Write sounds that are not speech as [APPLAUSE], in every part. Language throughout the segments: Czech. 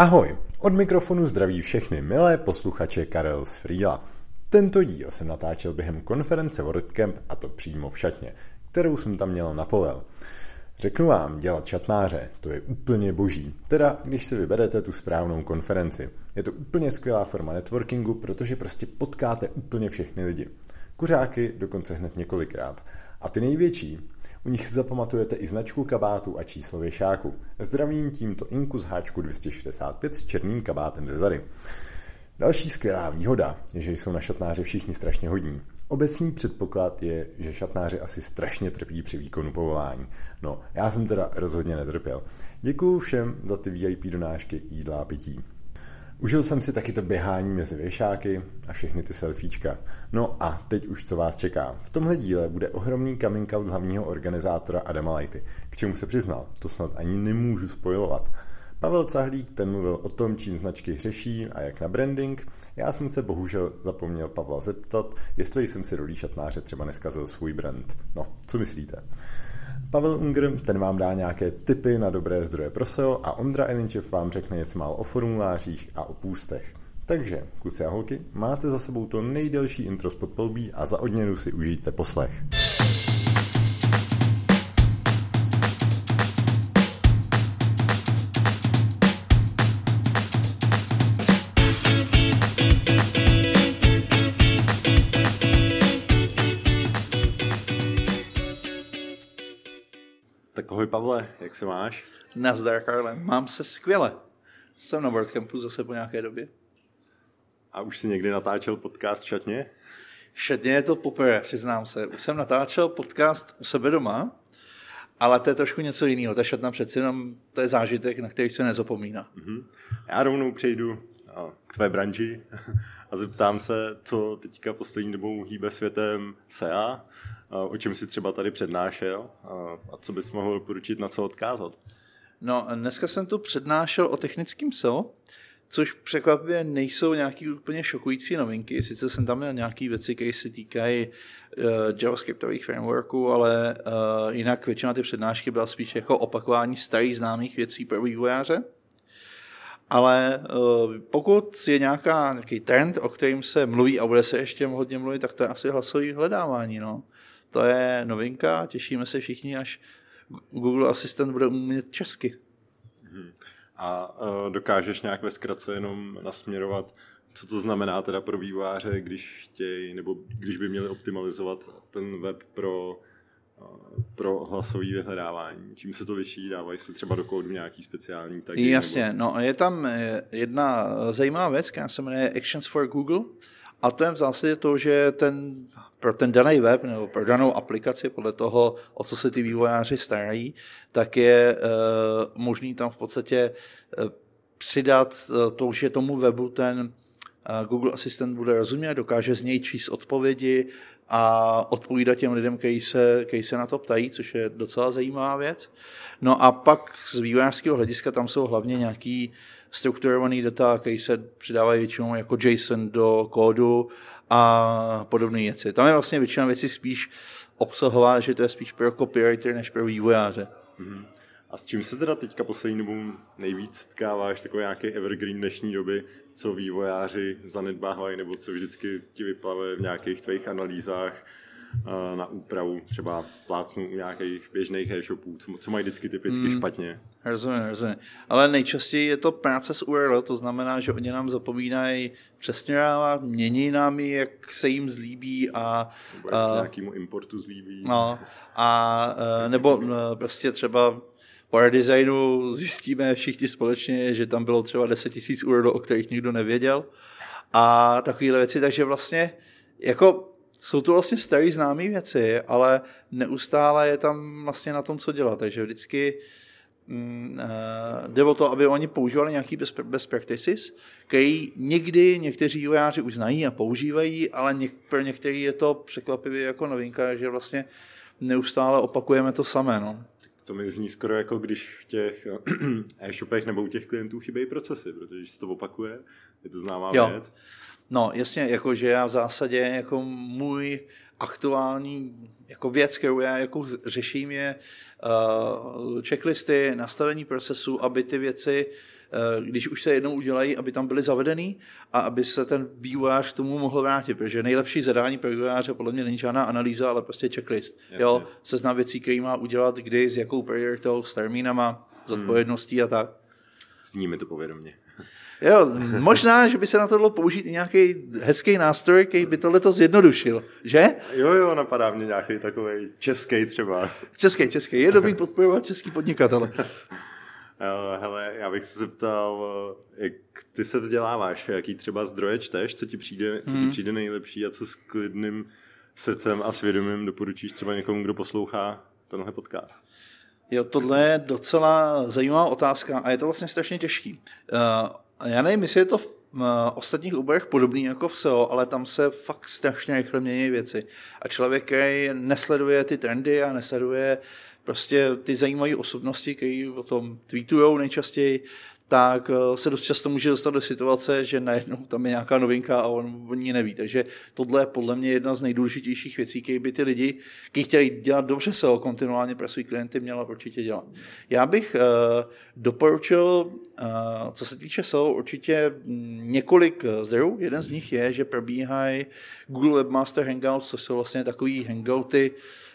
Ahoj, od mikrofonu zdraví všechny milé posluchače Karel z Frýla. Tento díl jsem natáčel během konference WordCamp a to přímo v šatně, kterou jsem tam měl na povel. Řeknu vám, dělat šatnáře, to je úplně boží. Teda, když si vyberete tu správnou konferenci. Je to úplně skvělá forma networkingu, protože prostě potkáte úplně všechny lidi. Kuřáky dokonce hned několikrát. A ty největší, u nich si zapamatujete i značku kabátu a číslo věšáku. Zdravím tímto Inku z háčku 265 s černým kabátem ze zady. Další skvělá výhoda je, že jsou na šatnáře všichni strašně hodní. Obecný předpoklad je, že šatnáři asi strašně trpí při výkonu povolání. No, já jsem teda rozhodně netrpěl. Děkuju všem za ty VIP donášky jídla a pití. Užil jsem si taky to běhání mezi věšáky a všechny ty selfiečka. No a teď už co vás čeká. V tomhle díle bude ohromný coming out hlavního organizátora Adama Lighty. K čemu se přiznal, to snad ani nemůžu spojovat. Pavel Cahlík ten mluvil o tom, čím značky hřeší a jak na branding. Já jsem se bohužel zapomněl Pavla zeptat, jestli jsem si rolí šatnáře třeba neskazil svůj brand. No, co myslíte? Pavel Unger, ten vám dá nějaké tipy na dobré zdroje pro SEO a Ondra Elinčev vám řekne něco málo o formulářích a o půstech. Takže, kluci a holky, máte za sebou to nejdelší intro z a za odměnu si užijte poslech. Ahoj Pavle, jak se máš? Nazdar, Karle. Mám se skvěle. Jsem na WordCampu zase po nějaké době. A už jsi někdy natáčel podcast šatně? Šatně je to poprvé, přiznám se. Už jsem natáčel podcast u sebe doma, ale to je trošku něco jiného. Ta šatna přeci jenom, to je zážitek, na který se nezapomíná. Mm-hmm. Já rovnou přejdu k tvé branži [LAUGHS] a zeptám se, co teďka poslední dobou hýbe světem SEA, o čem si třeba tady přednášel a co bys mohl doporučit, na co odkázat. No, dneska jsem tu přednášel o technickém SEO, což překvapivě nejsou nějaký úplně šokující novinky. Sice jsem tam měl nějaké věci, které se týkají uh, javascriptových frameworků, ale uh, jinak většina ty přednášky byla spíš jako opakování starých známých věcí pro vývojáře. Ale uh, pokud je nějaká, nějaký trend, o kterým se mluví a bude se ještě hodně mluvit, tak to je asi hlasový hledávání. No. To je novinka, těšíme se všichni, až Google Assistant bude umět česky. A uh, dokážeš nějak ve zkratce jenom nasměrovat, co to znamená teda pro vývojáře, když chtějí, nebo když by měli optimalizovat ten web pro pro hlasové vyhledávání. Čím se to liší? Dávají se třeba do kódu nějaký speciální tagy? Jasně, nebo... no je tam eh, jedna zajímavá věc, která se jmenuje Actions for Google a to je v zásadě to, že ten, pro ten daný web nebo pro danou aplikaci, podle toho, o co se ty vývojáři starají, tak je uh, možný tam v podstatě uh, přidat uh, to, že tomu webu ten Google Assistant bude rozumět, dokáže z něj číst odpovědi a odpovídat těm lidem, kteří se, kteří se na to ptají, což je docela zajímavá věc. No a pak z vývojářského hlediska tam jsou hlavně nějaký strukturovaný data, které se přidávají většinou jako JSON do kódu a podobné věci. Tam je vlastně většina věcí spíš obsahová, že to je spíš pro copywriter než pro vývojáře. Mm-hmm. A s čím se teda teďka poslední dobou nejvíc setkáváš, takový nějaký evergreen dnešní doby, co vývojáři zanedbávají, nebo co vždycky ti vyplave v nějakých tvých analýzách na úpravu, třeba plácnu u nějakých běžných e-shopů, co, co mají vždycky typicky hmm. špatně. Rozumím, rozumím. Ale nejčastěji je to práce s URL, to znamená, že oni nám zapomínají přesměrávat, mění nám ji, jak se jim zlíbí a... Nebo jak se nějakému importu zlíbí. No, a nebo prostě třeba po redesignu zjistíme všichni společně, že tam bylo třeba 10 000 URL, o kterých nikdo nevěděl a takovéhle věci, takže vlastně jako jsou to vlastně staré známé věci, ale neustále je tam vlastně na tom, co dělat. Takže vždycky mm, uh, jde o to, aby oni používali nějaký best, best practices, který někdy někteří vývojáři už znají a používají, ale něk, pro některý je to překvapivě jako novinka, že vlastně neustále opakujeme to samé. No. To mi zní skoro jako když v těch [CLEARS THROAT] e-shopech nebo u těch klientů chybějí procesy, protože se to opakuje, je to známá jo. věc. No, jasně, jakože já v zásadě jako můj aktuální jako věc, kterou já jako řeším, je uh, checklisty, nastavení procesu, aby ty věci když už se jednou udělají, aby tam byly zavedený a aby se ten vývojář k tomu mohl vrátit, protože nejlepší zadání pro vývojáře podle mě není žádná analýza, ale prostě checklist. Jasně. Jo, seznam věcí, který má udělat, kdy, s jakou prioritou, s termínama, s odpovědností hmm. a tak. Zní mi to povědomě. [LAUGHS] Jo, možná, že by se na to dalo použít i nějaký hezký nástroj, který by tohle to zjednodušil, že? Jo, jo, napadá mě nějaký takový český třeba. Český, český. Je dobrý podporovat český podnikatele. [LAUGHS] Hele, já bych se zeptal, jak ty se vzděláváš, jaký třeba zdroje čteš, co ti přijde, co ti hmm. přijde nejlepší a co s klidným srdcem a svědomím doporučíš třeba někomu, kdo poslouchá tenhle podcast? Jo, tohle je docela zajímavá otázka a je to vlastně strašně těžký. Uh, já nevím, jestli je to v uh, ostatních oborech podobný jako v SEO, ale tam se fakt strašně rychle mění věci. A člověk, který nesleduje ty trendy a nesleduje prostě ty zajímavé osobnosti, které o tom tweetujou nejčastěji, tak eh, se dost často může dostat do situace, že najednou tam je nějaká novinka a on o ní neví. Takže tohle je podle mě jedna z nejdůležitějších věcí, které by ty lidi, kteří chtějí dělat dobře SEO kontinuálně pro své klienty, měla určitě dělat. Já bych uh, doporučil, uh, co se týče SEO, určitě několik zdrojů. Jeden z nich je, že probíhají Google Webmaster Hangouts, což jsou vlastně takový hangouty,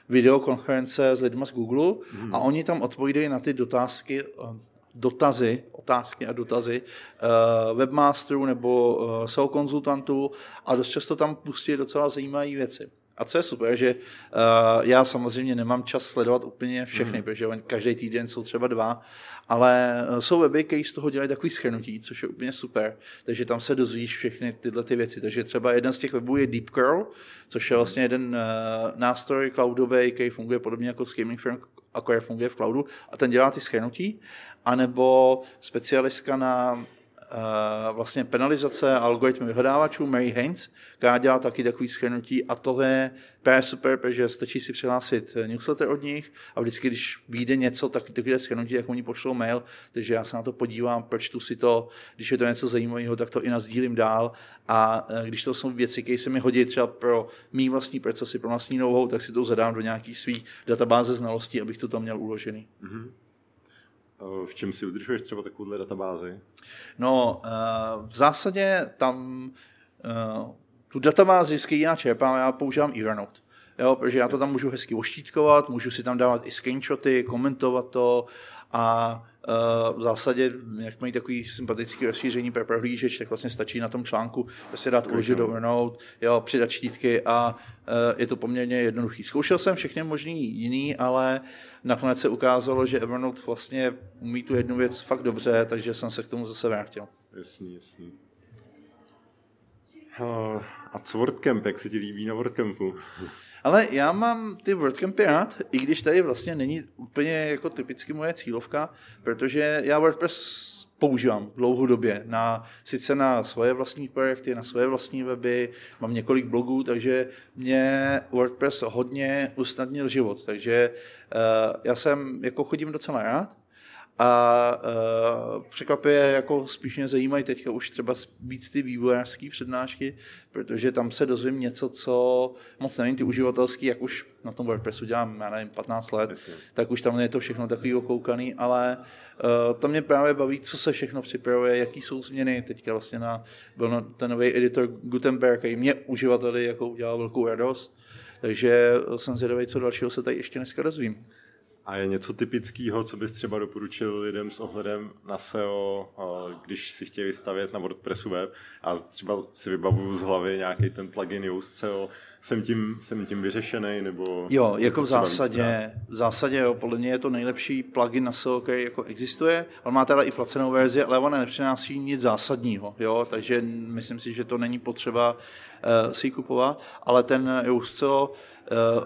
videokonference s lidmi z Google mm. a oni tam odpovídají na ty dotázky dotazy, otázky a dotazy uh, webmasterů nebo uh, SEO konzultantů a dost často tam pustí docela zajímavé věci. A co je super, že uh, já samozřejmě nemám čas sledovat úplně všechny, mm. protože každý týden jsou třeba dva, ale jsou weby, které z toho dělají takový schrnutí, což je úplně super. Takže tam se dozvíš všechny tyhle ty věci. Takže třeba jeden z těch webů je Deep Curl, což je vlastně jeden uh, nástroj cloudový, který funguje podobně jako Scaling Firm, jako funguje v cloudu a ten dělá ty schrnutí anebo specialistka na vlastně penalizace algoritmy vyhledávačů Mary Haynes, která dělá taky takový schrnutí a to je právě super, protože stačí si přihlásit newsletter od nich a vždycky, když vyjde něco, tak takové schrnutí, jak oni pošlou mail, takže já se na to podívám, pročtu si to, když je to něco zajímavého, tak to i nazdílím dál a uh, když to jsou věci, které se mi hodí třeba pro mý vlastní procesy, pro vlastní novou, tak si to zadám do nějaký svý databáze znalostí, abych to tam měl uložený. Mm-hmm. V čem si udržuješ třeba takovouhle databázi? No, eh, v zásadě tam eh, tu databázi, z já čerpám, já používám Evernote. Jo, protože já to tam můžu hezky oštítkovat, můžu si tam dávat i screenshoty, komentovat to a v zásadě, jak mají takový sympatický rozšíření pro prohlížeč, tak vlastně stačí na tom článku prostě dát uložit do Evernote, jo, přidat štítky a e, je to poměrně jednoduchý. Zkoušel jsem všechny možný jiný, ale nakonec se ukázalo, že Evernote vlastně umí tu jednu věc fakt dobře, takže jsem se k tomu zase vrátil. Jasný, jasný. A co WordCamp, jak se ti líbí na WordCampu? Ale já mám ty WordCampy rád, i když tady vlastně není úplně jako typicky moje cílovka, protože já WordPress používám dlouhodobě, na, sice na svoje vlastní projekty, na svoje vlastní weby, mám několik blogů, takže mě WordPress hodně usnadnil život, takže uh, já jsem, jako chodím docela rád, a uh, překvapuje, jako spíš mě zajímají teďka už třeba víc ty vývojářské přednášky, protože tam se dozvím něco, co moc nevím, ty uživatelský, jak už na tom WordPressu dělám, já nevím, 15 let, tak už tam je to všechno takový okoukaný, ale uh, to mě právě baví, co se všechno připravuje, jaký jsou změny. Teďka vlastně na, byl na, ten nový editor Gutenberg, který mě uživateli jako udělal velkou radost, takže jsem zvědavý, co dalšího se tady ještě dneska dozvím. A je něco typického, co bys třeba doporučil lidem s ohledem na SEO, když si chtěli stavět na WordPressu web a třeba si vybavuju z hlavy nějaký ten plugin Yoast SEO, jsem tím, jsem tím vyřešený, nebo... Jo, jako v zásadě, v zásadě jo, podle mě je to nejlepší plugin na SEO, který jako existuje. On má teda i placenou verzi, ale ona nepřináší nic zásadního, jo, takže myslím si, že to není potřeba uh, si kupovat, ale ten Yoast SEO uh,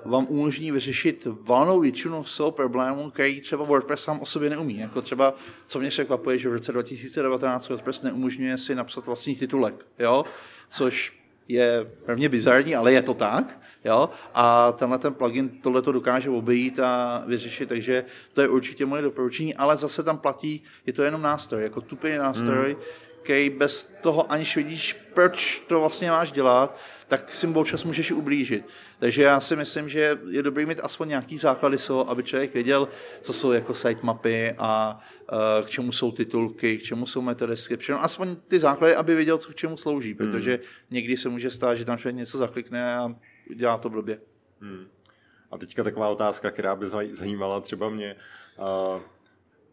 vám umožní vyřešit valnou většinu SEO problémů, který třeba WordPress sám o sobě neumí. Jako třeba, co mě překvapuje, že v roce 2019 WordPress neumožňuje si napsat vlastní titulek, jo? což je pro mě bizarní, ale je to tak. Jo? A tenhle ten plugin tohle to dokáže obejít a vyřešit, takže to je určitě moje doporučení, ale zase tam platí, je to jenom nástroj, jako tupý nástroj, hmm který bez toho aniž vidíš, proč to vlastně máš dělat, tak si občas můžeš ublížit. Takže já si myslím, že je dobrý mít aspoň nějaký základy SEO, aby člověk věděl, co jsou jako sitemapy a uh, k čemu jsou titulky, k čemu jsou meta description, aspoň ty základy, aby věděl, co k čemu slouží, hmm. protože někdy se může stát, že tam člověk něco zaklikne a dělá to blbě. Hmm. A teďka taková otázka, která by zajímala třeba mě. Uh,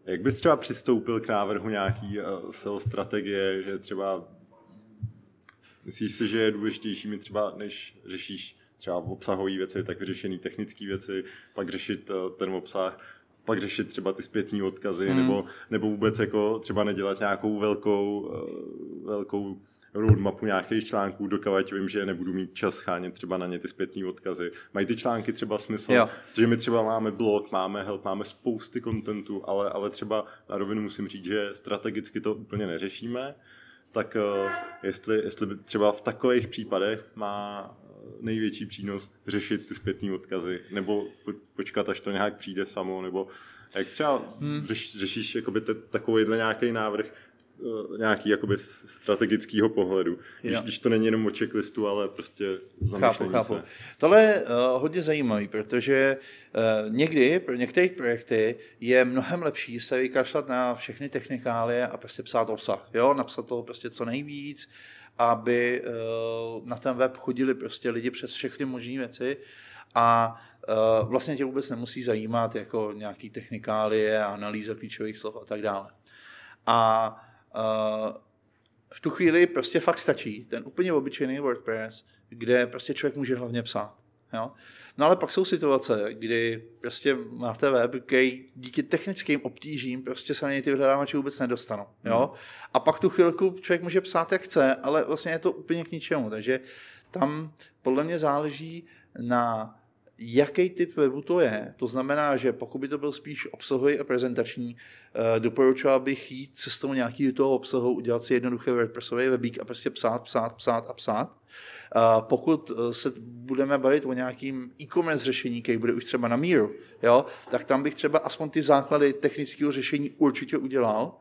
jak bys třeba přistoupil k návrhu nějaký uh, SEO strategie, že třeba myslíš si, že je důležitější mi třeba, než řešíš třeba obsahové věci, tak vyřešený technické věci, pak řešit uh, ten obsah, pak řešit třeba ty zpětní odkazy, hmm. nebo, nebo vůbec jako třeba nedělat nějakou velkou, uh, velkou roadmapu nějakých článků, dokavať vím, že nebudu mít čas chánět třeba na ně ty zpětné odkazy. Mají ty články třeba smysl, jo. že my třeba máme blog, máme help, máme spousty kontentu, ale, ale třeba na rovinu musím říct, že strategicky to úplně neřešíme, tak uh, jestli, jestli třeba v takových případech má největší přínos řešit ty zpětné odkazy, nebo počkat, až to nějak přijde samo, nebo jak třeba hmm. řeš, řešíš jakoby takovýhle nějaký návrh, Eh, nějaký jakoby strategického pohledu. Když, když to není jenom o checklistu, ale prostě zamýšlení chápu, chápu. se. Tohle je uh, hodně zajímavý, protože uh, někdy pro některé projekty je mnohem lepší se vykašlat na všechny technikálie a prostě psát obsah. Jo? Napsat toho prostě co nejvíc, aby uh, na ten web chodili prostě lidi přes všechny možné věci a uh, vlastně tě vůbec nemusí zajímat jako nějaký technikálie, analýza klíčových slov a tak dále. A v tu chvíli prostě fakt stačí ten úplně obyčejný WordPress, kde prostě člověk může hlavně psát. Jo? No ale pak jsou situace, kdy prostě máte web, který díky technickým obtížím prostě se na něj ty vyhledávače vůbec nedostanou. Jo? Hmm. A pak tu chvilku člověk může psát, jak chce, ale vlastně je to úplně k ničemu. Takže tam podle mě záleží na jaký typ webu to je. To znamená, že pokud by to byl spíš obsahový a prezentační, eh, doporučoval bych jít cestou nějakého toho obsahu, udělat si jednoduché WordPressový webík a prostě psát, psát, psát a psát. Pokud eh, se budeme bavit o nějakým e-commerce řešení, který bude už třeba na míru, jo, tak tam bych třeba aspoň ty základy technického řešení určitě udělal.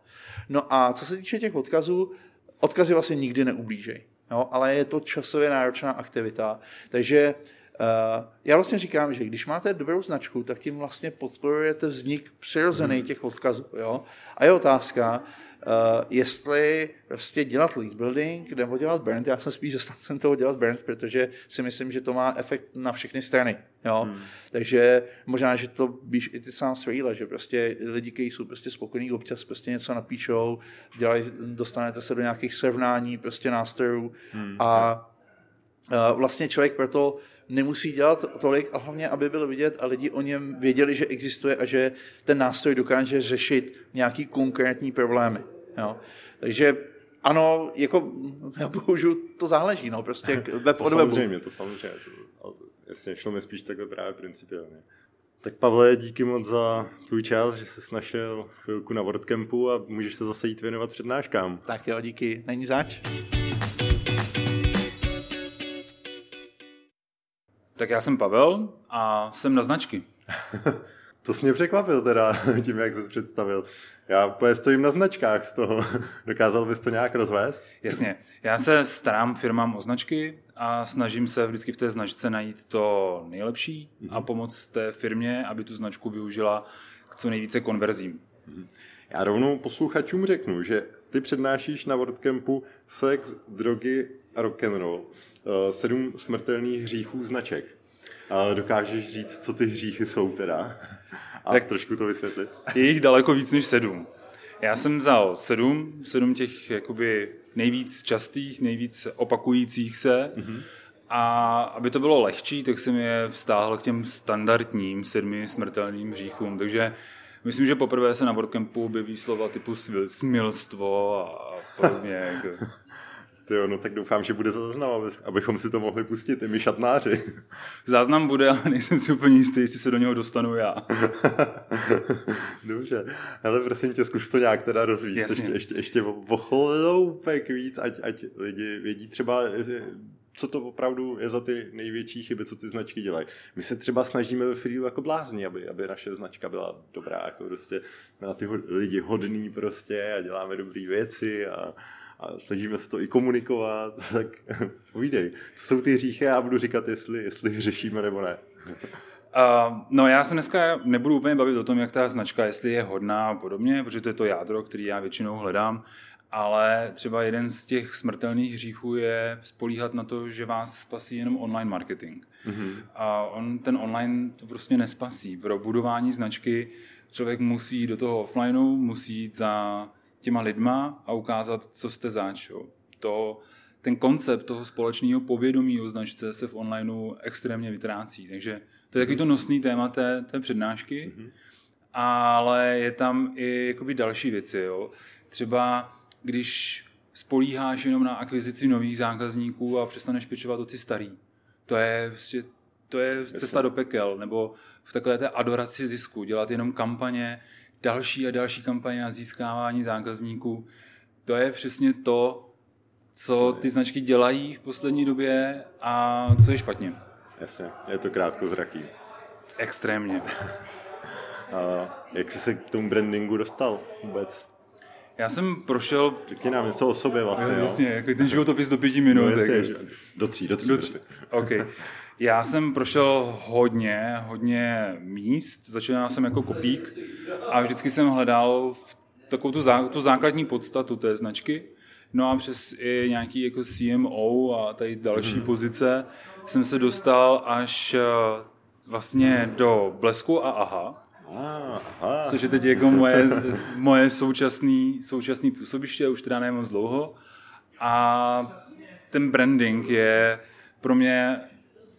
No a co se týče těch odkazů, odkazy vlastně nikdy neublížejí. Jo, ale je to časově náročná aktivita. Takže Uh, já vlastně říkám, že když máte dobrou značku, tak tím vlastně podporujete vznik přirozený hmm. těch odkazů. Jo? A je otázka, uh, jestli prostě dělat link building nebo dělat brand. Já jsem spíš zastáncem toho dělat brand, protože si myslím, že to má efekt na všechny strany. Jo? Hmm. Takže možná, že to víš i ty sám svýle, že prostě lidi, kteří jsou prostě spokojení, občas prostě něco napíšou, dělají, dostanete se do nějakých srovnání prostě nástrojů hmm. a uh, vlastně člověk proto nemusí dělat tolik a hlavně, aby byl vidět a lidi o něm věděli, že existuje a že ten nástroj dokáže řešit nějaký konkrétní problémy. Jo. Takže ano, jako [LAUGHS] já bohužel to záleží, no, prostě [LAUGHS] web to od samozřejmě, To samozřejmě, to, jasně, šlo mi spíš takhle právě principiálně. Tak Pavle, díky moc za tvůj čas, že jsi našel chvilku na WordCampu a můžeš se zase jít věnovat přednáškám. Tak jo, díky, není zač. Tak já jsem Pavel a jsem na značky. [LAUGHS] to jsi mě překvapil teda, [LAUGHS] tím, jak jsi představil. Já úplně stojím na značkách z toho. [LAUGHS] Dokázal bys to nějak rozvést? Jasně. Já se starám firmám o značky a snažím se vždycky v té značce najít to nejlepší a pomoct té firmě, aby tu značku využila k co nejvíce konverzím. Mm-hmm. Já rovnou posluchačům řeknu, že ty přednášíš na WordCampu sex, drogy a rock'n'roll. Eh, sedm smrtelných hříchů značek. A dokážeš říct, co ty hříchy jsou teda? A tak trošku to vysvětlit. Je jich daleko víc než sedm. Já jsem vzal sedm, sedm těch jakoby nejvíc častých, nejvíc opakujících se. Mm-hmm. A aby to bylo lehčí, tak jsem je vztáhl k těm standardním sedmi smrtelným hříchům. Takže myslím, že poprvé se na WordCampu objeví slova typu smilstvo a podobně. Jako. [LAUGHS] Jo, no tak doufám, že bude záznam, abychom si to mohli pustit i my šatnáři. [LAUGHS] Záznam bude, ale nejsem si úplně jistý, jestli se do něho dostanu já. [LAUGHS] Dobře, ale prosím tě, zkus to nějak teda rozvíjet. Ještě, ještě, ještě o chloupek víc, ať, ať lidi vědí třeba, co to opravdu je za ty největší chyby, co ty značky dělají. My se třeba snažíme ve Freelu jako blázni, aby, aby naše značka byla dobrá, jako prostě na ty lidi hodný prostě a děláme dobré věci a a snažíme se to i komunikovat, [LAUGHS] tak povídej, co jsou ty hříchy, já budu říkat, jestli, jestli řešíme nebo ne. Uh, no já se dneska nebudu úplně bavit o tom, jak ta značka, jestli je hodná a podobně, protože to je to jádro, který já většinou hledám, ale třeba jeden z těch smrtelných hříchů je spolíhat na to, že vás spasí jenom online marketing. Mm-hmm. A on ten online to prostě nespasí. Pro budování značky člověk musí do toho offlineu, musí jít za těma lidma a ukázat, co jste zač. To, ten koncept toho společného povědomí o značce se v onlineu extrémně vytrácí. Takže to je takový to nosný téma té, té přednášky, mm-hmm. ale je tam i jakoby další věci. Jo. Třeba když spolíháš jenom na akvizici nových zákazníků a přestaneš pečovat o ty starý. To je prostě to je cesta do pekel, nebo v takové té adoraci zisku, dělat jenom kampaně, další a další kampaně na získávání zákazníků. To je přesně to, co ty značky dělají v poslední době a co je špatně. Jasně, je to krátkozraký. Extrémně. [LAUGHS] a jak jsi se k tomu brandingu dostal vůbec? Já jsem prošel... Řekni nám něco o sobě vlastně. Jo, jasně, jako ten životopis do pěti minut. No, jasně, tak... do tří, do tří. Do tří. Okay. [LAUGHS] Já jsem prošel hodně, hodně míst, začínal jsem jako kopík a vždycky jsem hledal takovou tu, zá, tu základní podstatu té značky. No a přes i nějaký jako CMO a tady další hmm. pozice jsem se dostal až eh, vlastně do Blesku a AHA, Aha. což je teď jako moje, moje současný, současný působiště, už teda ne moc dlouho. A ten branding je pro mě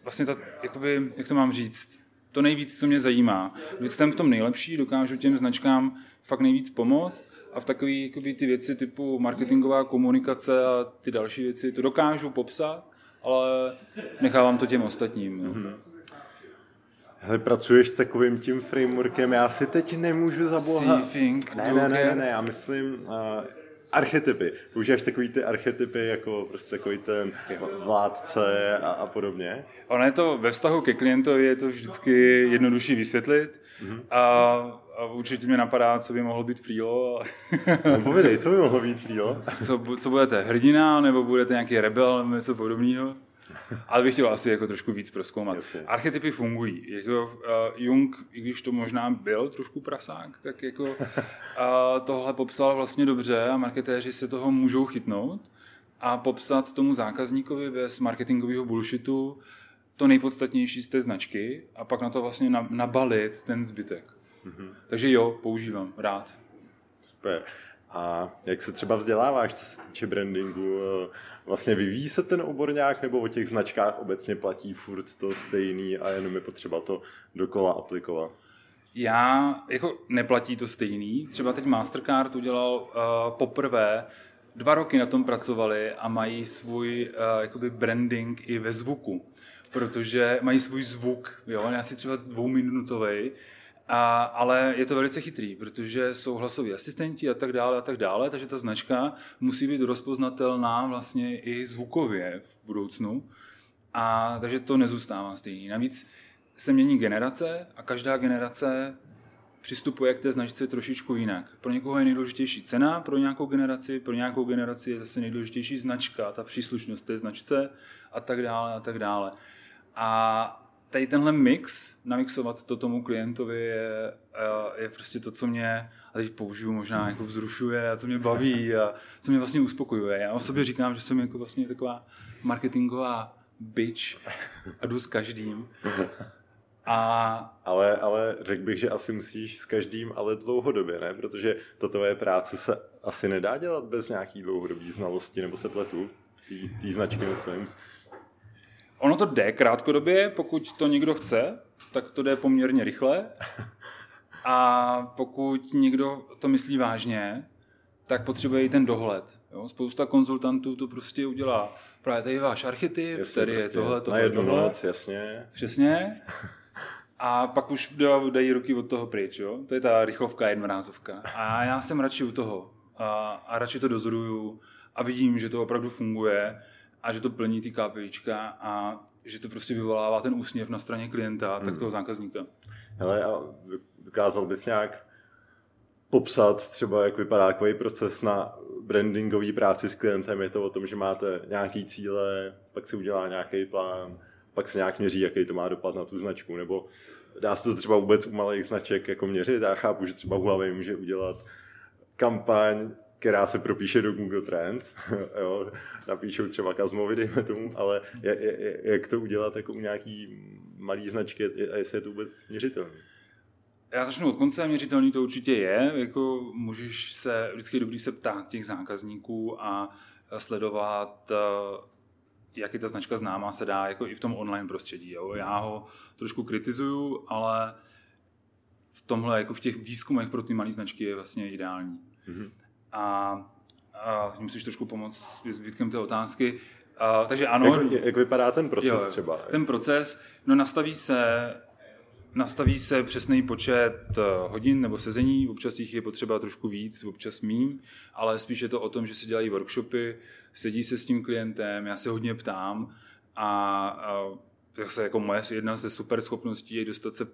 vlastně ta, jakoby, jak to mám říct, to nejvíc, co mě zajímá. Když jsem v tom nejlepší, dokážu těm značkám fakt nejvíc pomoct a v takové jakoby, ty věci typu marketingová komunikace a ty další věci, to dokážu popsat, ale nechávám to těm ostatním. No. Mm-hmm. Hele, pracuješ s takovým tím frameworkem, já si teď nemůžu zabohat. Ne, ne, ne, ne, ne, já myslím, uh, archetypy. Používáš takový ty archetypy jako prostě takový ten vládce a, a podobně? Ono je to ve vztahu ke klientovi je to vždycky jednodušší vysvětlit mm-hmm. a, a určitě mě napadá, co by mohlo být Freelo. no povědej, co by mohlo být Freelo? co, co budete, hrdina nebo budete nějaký rebel nebo něco podobného? [LAUGHS] Ale bych chtěl asi jako trošku víc proskoumat. Jasně. Archetypy fungují. Jako, uh, Jung, i když to možná byl trošku prasák, tak jako uh, tohle popsal vlastně dobře a marketéři se toho můžou chytnout a popsat tomu zákazníkovi bez marketingového bullshitu to nejpodstatnější z té značky a pak na to vlastně nabalit ten zbytek. Mm-hmm. Takže jo, používám, rád. Super. A jak se třeba vzděláváš, co se týče brandingu? Vlastně vyvíjí se ten obor nějak, nebo o těch značkách obecně platí furt to stejný a jenom je potřeba to dokola aplikovat? Já, jako neplatí to stejný. Třeba teď Mastercard udělal uh, poprvé, dva roky na tom pracovali a mají svůj uh, jakoby branding i ve zvuku, protože mají svůj zvuk, jo, asi třeba dvouminutový, a, ale je to velice chytrý, protože jsou hlasoví asistenti a tak dále a tak dále, takže ta značka musí být rozpoznatelná vlastně i zvukově v budoucnu. A takže to nezůstává stejný. Navíc se mění generace a každá generace přistupuje k té značce trošičku jinak. Pro někoho je nejdůležitější cena, pro nějakou generaci, pro nějakou generaci je zase nejdůležitější značka, ta příslušnost té značce a tak dále a tak dále. A tady tenhle mix, namixovat to tomu klientovi je, eh, je prostě to, co mě, a teď použiju možná jako vzrušuje a co mě baví a co mě vlastně uspokojuje. Já o sobě říkám, že jsem jako vlastně taková marketingová bitch a jdu s každým. A... Ale, ale řekl bych, že asi musíš s každým, ale dlouhodobě, ne? Protože ta tvoje práce se asi nedá dělat bez nějaký dlouhodobý znalosti, nebo se pletu, té značky, myslím. Ono to jde krátkodobě, pokud to někdo chce, tak to jde poměrně rychle. [LAUGHS] A pokud někdo to myslí vážně, tak potřebuje i ten dohled. Jo? Spousta konzultantů to prostě udělá. Právě tady je váš archetyp, jasně, tady prostě je tohle, tohle, Na jednu tohle. noc, jasně. Přesně. [LAUGHS] A pak už dají ruky od toho pryč. Jo? To je ta rychlovka, jednorázovka. A já jsem radši u toho. A, a radši to dozoruju a vidím, že to opravdu funguje a že to plní ty KPIčka a že to prostě vyvolává ten úsměv na straně klienta, hmm. tak toho zákazníka. Hele, a dokázal bys nějak popsat třeba, jak vypadá takový proces na brandingový práci s klientem. Je to o tom, že máte nějaký cíle, pak se udělá nějaký plán, pak se nějak měří, jaký to má dopad na tu značku, nebo dá se to třeba vůbec u malých značek jako měřit. Já chápu, že třeba Huawei může udělat kampaň, která se propíše do Google Trends, [LAUGHS] jo, napíšou třeba Kazmovi, dejme tomu, ale jak, jak to udělat jako u nějaký malý značky a jestli je to vůbec měřitelné? Já začnu od konce, měřitelný to určitě je, jako můžeš se, vždycky je dobrý se ptát těch zákazníků a sledovat, eh, jak je ta značka známá, se dá jako i v tom online prostředí. Jo. Já ho trošku kritizuju, ale v tomhle, jako v těch výzkumech pro ty malé značky je vlastně ideální. Mm-hmm. A, a musíš trošku pomoct s zbytkem té otázky. A, takže ano. Jak, jak vypadá ten proces jo, třeba? Ten proces, no nastaví se Nastaví se přesný počet eh, hodin nebo sezení, občas jich je potřeba trošku víc, občas míň, ale spíš je to o tom, že se dělají workshopy, sedí se s tím klientem, já se hodně ptám a, a zase jako moje jedna ze super schopností je dostat se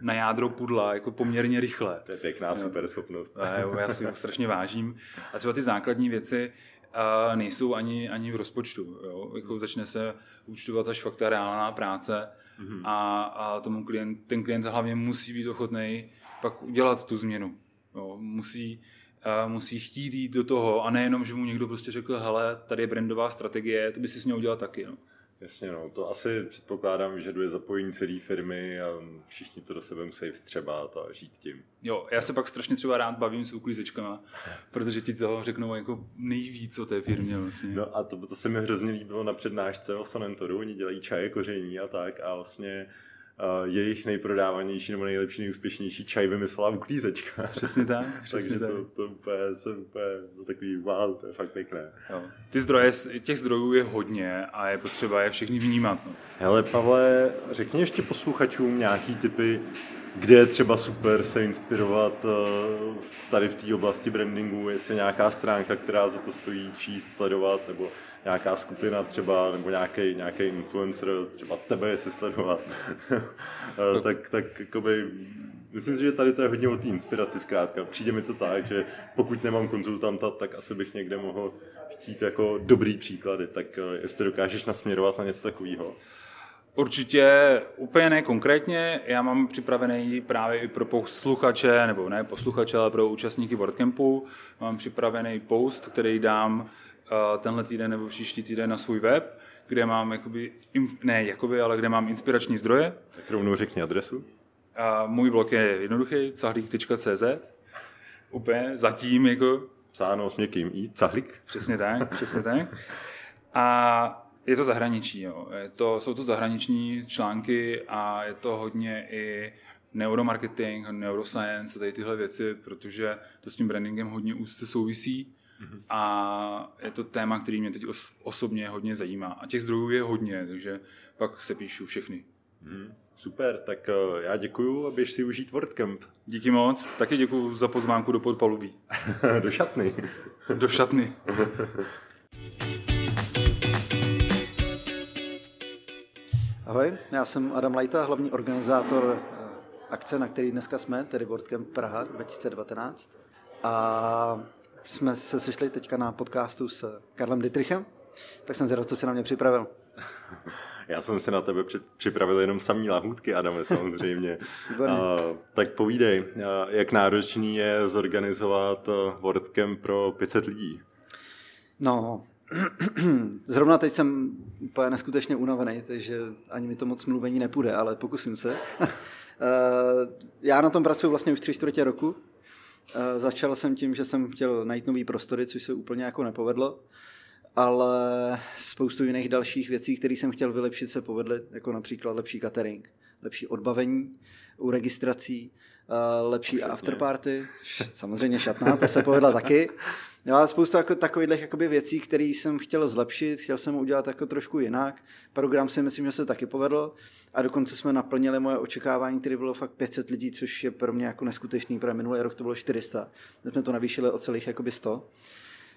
na jádro pudla jako poměrně rychle. To je pěkná super schopnost. Já si ho strašně vážím. A třeba ty základní věci, a nejsou ani, ani v rozpočtu. Jo? Jako začne se účtovat až fakt ta reálná práce mm-hmm. a, a tomu klient, ten klient hlavně musí být ochotný pak udělat tu změnu. Jo? Musí, a musí chtít jít do toho a nejenom, že mu někdo prostě řekl, hele, tady je brandová strategie, to by si s ní udělat taky. No. Jasně, no, to asi předpokládám, vyžaduje zapojení celé firmy a všichni to do sebe musí vstřebat a žít tím. Jo, já se pak strašně třeba rád bavím s uklízečkama, protože ti toho řeknou jako nejvíc o té firmě vlastně. No a to, to se mi hrozně líbilo na přednášce o Sonentoru, oni dělají čaje, koření a tak a vlastně jejich nejprodávanější nebo nejlepší, nejúspěšnější čaj vymyslela uklízečka. Přesně tak. [LAUGHS] Přesně Takže tak. to, to úplně, jsem úplně to takový wow, to je fakt pěkné. Jo. Ty zdroje, těch zdrojů je hodně a je potřeba je všechny vnímat. No. Hele, Pavle, řekni ještě posluchačům nějaký typy, kde je třeba super se inspirovat uh, tady v té oblasti brandingu, jestli nějaká stránka, která za to stojí číst, sledovat, nebo nějaká skupina třeba, nebo nějaký, nějaký influencer, třeba tebe jestli sledovat, [LAUGHS] eh, tak, tak jakoby, myslím si, že tady to je hodně o té inspiraci zkrátka. Přijde mi to tak, že pokud nemám konzultanta, tak asi bych někde mohl chtít jako dobrý příklady, tak eh, jestli dokážeš nasměrovat na něco takového. Určitě úplně ne konkrétně, já mám připravený právě i pro posluchače, nebo ne posluchače, ale pro účastníky WordCampu, mám připravený post, který dám tenhle týden nebo příští týden na svůj web, kde mám jakoby, ne jakoby, ale kde mám inspirační zdroje. Tak rovnou řekni adresu. A můj blog je jednoduchý, cahlík.cz. Úplně zatím jako... Psáno s měkkým i, cahlík. Přesně tak, přesně tak. A je to zahraničí, jo. Je to, jsou to zahraniční články a je to hodně i neuromarketing, neuroscience a tady tyhle věci, protože to s tím brandingem hodně úzce souvisí. A je to téma, který mě teď osobně hodně zajímá. A těch zdrojů je hodně, takže pak se píšu všechny. Hmm, super, tak uh, já děkuju a běž si užít WordCamp. Díky moc, taky děkuju za pozvánku do podpalubí. [LAUGHS] do šatny. do šatny. [LAUGHS] Ahoj, já jsem Adam Lajta, hlavní organizátor eh, akce, na který dneska jsme, tedy WordCamp Praha 2019. A jsme se sešli teďka na podcastu s Karlem Dietrichem, tak jsem zvědav, co se na mě připravil. [LAUGHS] Já jsem si na tebe připravil jenom samý lahůdky, Adame, samozřejmě. [LAUGHS] a, tak povídej, jak náročný je zorganizovat eh, WordCamp pro 500 lidí? No, [CLEARS THROAT] zrovna teď jsem úplně neskutečně unavený, takže ani mi to moc mluvení nepůjde, ale pokusím se. [LAUGHS] Eh, já na tom pracuji vlastně už tři čtvrtě roku, Eh, začal jsem tím, že jsem chtěl najít nový prostory, což se úplně jako nepovedlo, ale spoustu jiných dalších věcí, které jsem chtěl vylepšit, se povedly, jako například lepší catering, lepší odbavení u registrací, lepší afterparty, samozřejmě šatná, to se povedla taky. A spoustu jako, takových jakoby věcí, které jsem chtěl zlepšit, chtěl jsem udělat jako trošku jinak. Program si myslím, že se taky povedl a dokonce jsme naplnili moje očekávání, které bylo fakt 500 lidí, což je pro mě jako neskutečný, protože minulý rok to bylo 400. My jsme to navýšili o celých jakoby 100.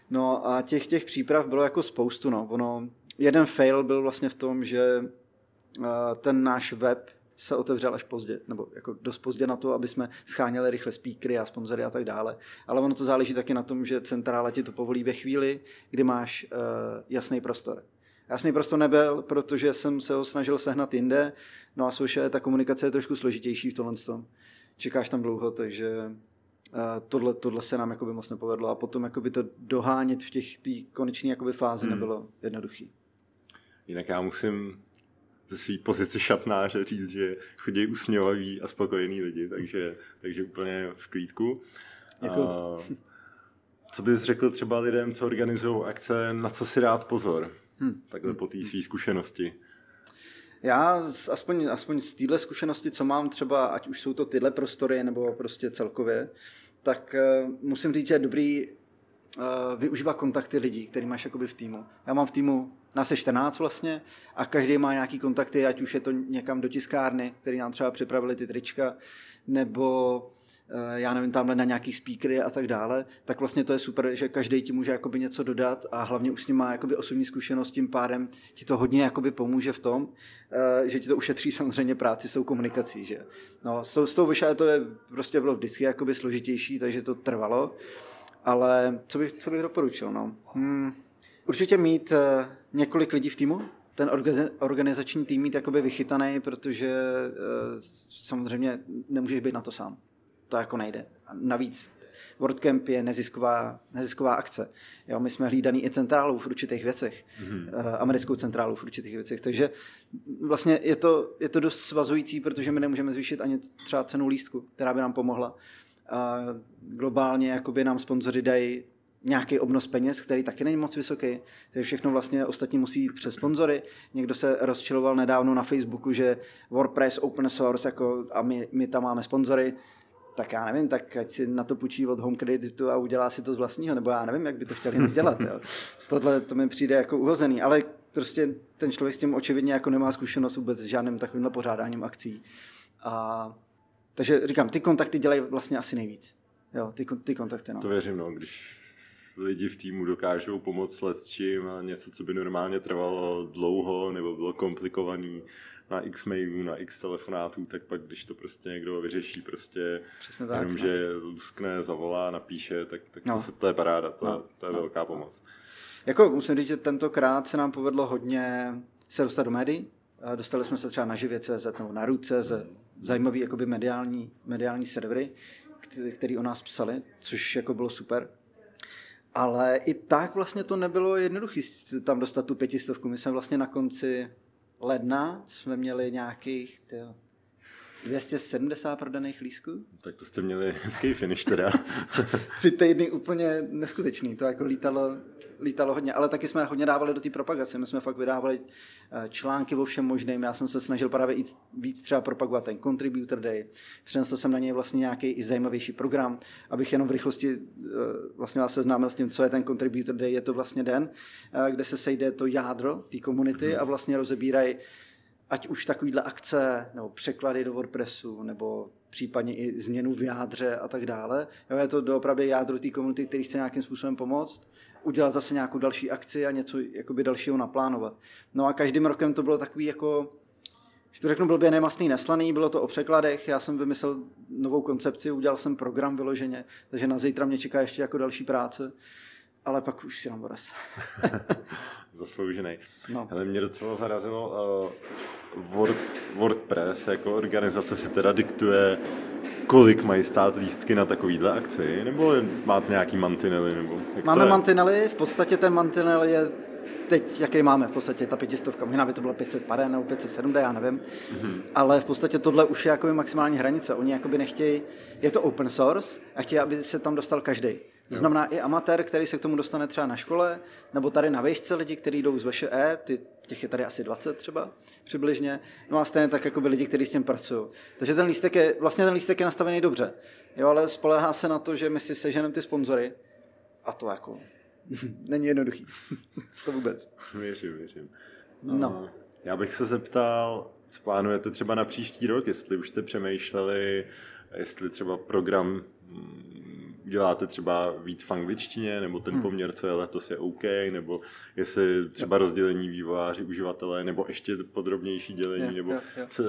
No a těch, těch příprav bylo jako spoustu. No. Ono, jeden fail byl vlastně v tom, že ten náš web se otevřel až pozdě, nebo jako dost pozdě na to, aby jsme scháněli rychle speakery a sponzory a tak dále. Ale ono to záleží taky na tom, že centrála ti to povolí ve chvíli, kdy máš uh, jasný prostor. Jasný prostor nebyl, protože jsem se ho snažil sehnat jinde, no a souše, ta komunikace je trošku složitější v tomhle tom. Čekáš tam dlouho, takže uh, tohle, tohle se nám jakoby moc nepovedlo a potom jakoby to dohánět v těch té konečné jakoby fázi hmm. nebylo jednoduchý. Jinak já musím ze své pozice šatnáře říct, že chodí usměvaví a spokojení lidi, takže, takže úplně v klídku. Jako... A, co bys řekl třeba lidem, co organizují akce, na co si dát pozor? Hmm. Takhle po té své zkušenosti. Já aspoň, aspoň z téhle zkušenosti, co mám třeba, ať už jsou to tyhle prostory, nebo prostě celkově, tak uh, musím říct, že je dobrý uh, využívat kontakty lidí, který máš jakoby v týmu. Já mám v týmu nás je 14 vlastně a každý má nějaký kontakty, ať už je to někam do tiskárny, který nám třeba připravili ty trička, nebo eh, já nevím, tamhle na nějaký speakery a tak dále, tak vlastně to je super, že každý ti může jakoby něco dodat a hlavně už s ním má jakoby osobní zkušenost, tím pádem ti to hodně jakoby pomůže v tom, eh, že ti to ušetří samozřejmě práci s tou komunikací, že? No, s tou, s tou vyšá to je, prostě bylo vždycky jakoby složitější, takže to trvalo, ale co bych, co bych doporučil, no? Hmm, určitě mít eh, několik lidí v týmu, ten organizační tým mít jakoby vychytaný, protože uh, samozřejmě nemůžeš být na to sám. To jako nejde. A navíc WordCamp je nezisková, nezisková akce. Jo, my jsme hlídaný i centrálou v určitých věcech, mm-hmm. americkou centrálou v určitých věcech, takže vlastně je to, je to dost svazující, protože my nemůžeme zvýšit ani třeba cenu lístku, která by nám pomohla. Uh, globálně jakoby nám sponzoři dají nějaký obnos peněz, který taky není moc vysoký. Takže všechno vlastně ostatní musí jít přes sponzory. Někdo se rozčiloval nedávno na Facebooku, že WordPress open source jako, a my, my tam máme sponzory. Tak já nevím, tak ať si na to půjčí od home creditu a udělá si to z vlastního, nebo já nevím, jak by to chtěli dělat. Jo. Tohle to mi přijde jako uhozený, ale prostě ten člověk s tím očividně jako nemá zkušenost vůbec s žádným takovýmhle pořádáním akcí. A, takže říkám, ty kontakty dělají vlastně asi nejvíc. Jo, ty, ty kontakty, no. To věřím, no, když lidi v týmu dokážou pomoct s čím a něco, co by normálně trvalo dlouho nebo bylo komplikovaný na x mailů, na x telefonátů, tak pak, když to prostě někdo vyřeší, prostě Přesně tak, jenom, no. že luskne, zavolá, napíše, tak, tak no. to, se, to je paráda, to, no. to je no. velká pomoc. Jako musím říct, že tentokrát se nám povedlo hodně se dostat do médií. Dostali jsme se třeba na živě.cz nebo na RU.cz, zajímavý jakoby mediální, mediální servery, který o nás psali, což jako bylo super. Ale i tak vlastně to nebylo jednoduché tam dostat tu pětistovku. My jsme vlastně na konci ledna jsme měli nějakých tyjo, 270 prodaných lísků. Tak to jste měli hezký finish teda. [LAUGHS] Tři týdny úplně neskutečný. To jako lítalo lítalo hodně, ale taky jsme hodně dávali do té propagace. My jsme fakt vydávali eh, články o všem možným. Já jsem se snažil právě víc, víc třeba propagovat ten Contributor Day. Přinesl jsem na něj vlastně nějaký i zajímavější program, abych jenom v rychlosti eh, vlastně vás seznámil s tím, co je ten Contributor Day. Je to vlastně den, eh, kde se sejde to jádro té komunity mhm. a vlastně rozebírají ať už takovýhle akce, nebo překlady do WordPressu, nebo případně i změnu v jádře a tak dále. Jo, je to doopravdy jádro té komunity, který chce nějakým způsobem pomoct udělat zase nějakou další akci a něco jakoby dalšího naplánovat. No a každým rokem to bylo takový jako, když to řeknu blbě, nemastný, neslaný, bylo to o překladech, já jsem vymyslel novou koncepci, udělal jsem program vyloženě, takže na zítra mě čeká ještě jako další práce, ale pak už si nám doraz. [LAUGHS] Zasloužený. No. Ale mě docela zarazilo, uh, Word, WordPress jako organizace si teda diktuje kolik mají stát lístky na takovýhle akci? Nebo máte nějaký mantinely? Nebo jak máme mantinely, v podstatě ten mantinel je teď, jaký máme v podstatě, ta pětistovka, možná by to bylo 500 pade nebo 507, já nevím, mm-hmm. ale v podstatě tohle už je jakoby maximální hranice. Oni jakoby nechtějí, je to open source a chtějí, aby se tam dostal každý. To znamená i amatér, který se k tomu dostane třeba na škole, nebo tady na výšce lidi, kteří jdou z VŠE, ty, těch je tady asi 20 třeba přibližně, no a stejně tak jako by lidi, kteří s tím pracují. Takže ten lístek je, vlastně ten lístek je nastavený dobře, jo, ale spolehá se na to, že my si seženeme ty sponzory a to jako [LAUGHS] není jednoduchý. [LAUGHS] to vůbec. Věřím, věřím. No. Já bych se zeptal, co plánujete třeba na příští rok, jestli už jste přemýšleli, jestli třeba program děláte třeba víc v angličtině, nebo ten Hmm. poměr, co je letos, je OK, nebo jestli třeba rozdělení vývojáři, uživatelé, nebo ještě podrobnější dělení, nebo. Co,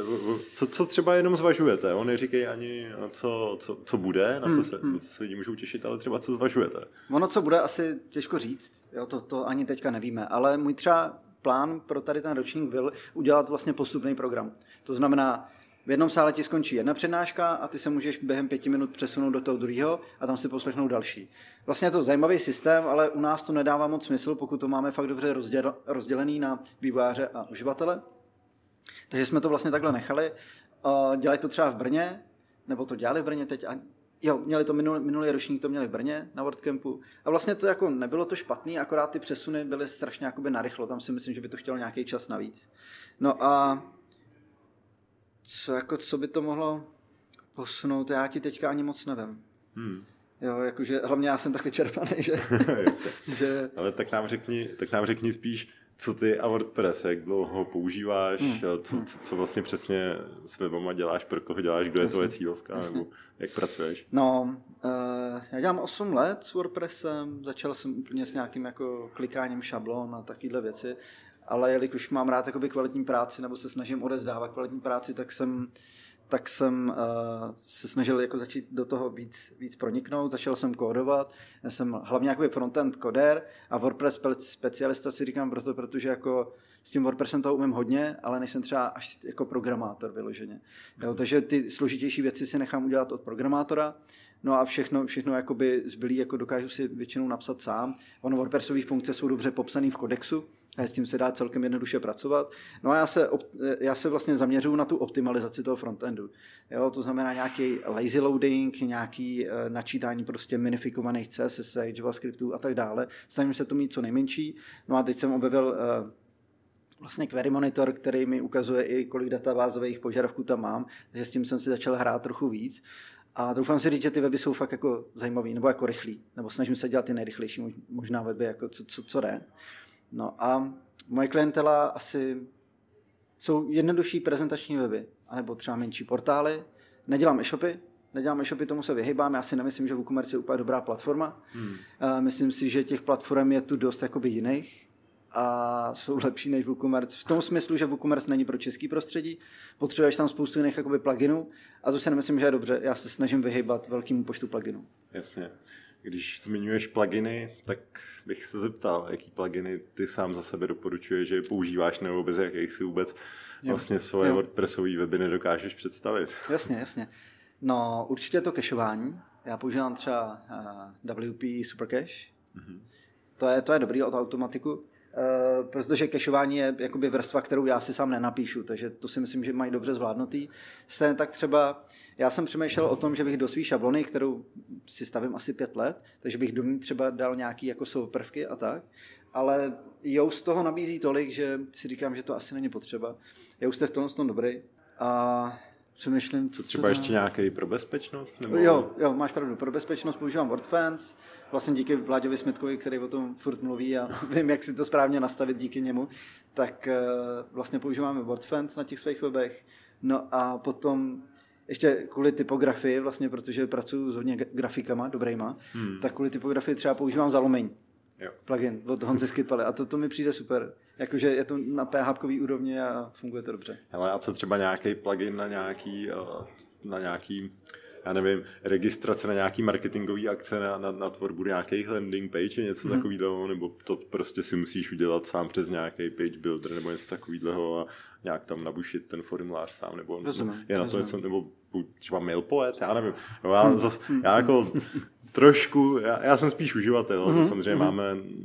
co, co třeba jenom zvažujete. On neříkají ani, co, co, co bude, na co, Hmm, se, hmm. na co se lidi můžou těšit, ale třeba co zvažujete. Ono, co bude, asi těžko říct, jo, to, to ani teďka nevíme, ale můj třeba plán pro tady ten ročník byl udělat vlastně postupný program. To znamená, v jednom sále ti skončí jedna přednáška a ty se můžeš během pěti minut přesunout do toho druhého a tam si poslechnout další. Vlastně je to zajímavý systém, ale u nás to nedává moc smysl, pokud to máme fakt dobře rozděl, rozdělený na vývojáře a uživatele. Takže jsme to vlastně takhle nechali. Dělají to třeba v Brně, nebo to dělali v Brně teď. A jo, měli to minulý, minulý ročník, to měli v Brně na WordCampu. A vlastně to jako nebylo to špatný, akorát ty přesuny byly strašně jakoby narychlo. Tam si myslím, že by to chtělo nějaký čas navíc. No a co, jako, co by to mohlo posunout, já ti teďka ani moc nevím. Hmm. Jo, jakože hlavně já jsem tak vyčerpaný, že, [LAUGHS] [LAUGHS] že ale tak nám, řekni, tak nám řekni spíš, co ty a WordPress, jak dlouho ho používáš, Hmm. co, co, co vlastně přesně s webama děláš, pro koho děláš, kdo je Jasně. tvoje cílovka, Jasně. nebo jak pracuješ. No, uh, já dělám 8 let s WordPressem, začal jsem úplně s nějakým jako klikáním šablon a takovéhle věci, ale jelikož mám rád jakoby kvalitní práci nebo se snažím odezdávat kvalitní práci, tak jsem tak jsem uh, se snažil jako začít do toho víc, víc proniknout, začal jsem kódovat, já jsem hlavně jakoby frontend koder a WordPress spe- specialista si říkám proto, protože jako s tím WordPressem toho umím hodně, ale nejsem třeba až jako programátor vyloženě. Jo, takže ty složitější věci si nechám udělat od programátora, no a všechno, všechno jakoby zbylý jako dokážu si většinou napsat sám. Ono WordPressové funkce jsou dobře popsané v kodexu, s tím se dá celkem jednoduše pracovat. No a já se, já se vlastně zaměřuju na tu optimalizaci toho frontendu. Jo, to znamená nějaký lazy loading, nějaký uh, načítání prostě minifikovaných CSS, JavaScriptů a tak dále. Snažím se to mít co nejmenší. No a teď jsem objevil uh, vlastně query monitor, který mi ukazuje i kolik databázových požadavků tam mám, takže s tím jsem si začal hrát trochu víc. A doufám si říct, že ty weby jsou fakt jako zajímavý, nebo jako rychlý, nebo snažím se dělat ty nejrychlejší mož- možná weby, jako co, co, co jde. No a moje klientela asi jsou jednodušší prezentační weby, anebo třeba menší portály. Nedělám e-shopy, nedělám e-shopy, tomu se vyhybám. Já si nemyslím, že WooCommerce je úplně dobrá platforma. Hmm. Myslím si, že těch platform je tu dost jakoby jiných a jsou lepší než WooCommerce. V tom smyslu, že WooCommerce není pro český prostředí, potřebuješ tam spoustu jiných jakoby pluginů a to si nemyslím, že je dobře. Já se snažím vyhybat velkému počtu pluginů. Jasně. Když zmiňuješ pluginy, tak bych se zeptal, jaký pluginy ty sám za sebe doporučuješ, že je používáš, nebo bez jakých si vůbec vlastně svoje Jo. WordPressové weby nedokážeš představit. Jasně, jasně. No, určitě to cacheování. Já používám třeba uh, WP Supercache. Mhm. To je, to je dobrý od automatiku, uh, protože cacheování je jakoby vrstva, kterou já si sám nenapíšu, takže to si myslím, že mají dobře zvládnutý. Stejně tak třeba, já jsem přemýšlel o tom, že bych do svý šablony, kterou si stavím asi pět let, takže bych do ní třeba dal nějaký jako jsou prvky a tak, ale Yoast toho nabízí tolik, že si říkám, že to asi není potřeba. Yoast je v tom tom dobrý a přemýšlím, Co třeba ještě nějaký pro bezpečnost? Nebo... Jo, jo, máš pravdu. Pro bezpečnost používám WordFence, vlastně díky Vláďovi Smetkovi, který o tom furt mluví a [LAUGHS] vím, jak si to správně nastavit díky němu, tak eh, vlastně používáme WordFence na těch svých webech. No a potom ještě kvůli typografii, vlastně protože pracuji s hodně gra- grafikama, dobrejma, Hmm. tak kvůli typografii třeba používám Zalomeň Jo. plugin od Honzy Skypely a to, to mi přijde super. Jakože je to na PHP úrovni a funguje to dobře. Hele, a co třeba nějaký plugin na nějaký, eh, na nějaký já nevím, registrace na nějaký marketingový akce na, na, na tvorbu nějakých landing page, něco Mhm. takového, nebo to prostě si musíš udělat sám přes nějaký page builder nebo něco takového a nějak tam nabušit ten formulář sám, nebo Rozumím, je na to něco, nebo třeba mailpoet, já nevím. No, já, Hmm. zas, já jako trošku, já, já jsem spíš uživatel, Mhm, samozřejmě mhm. máme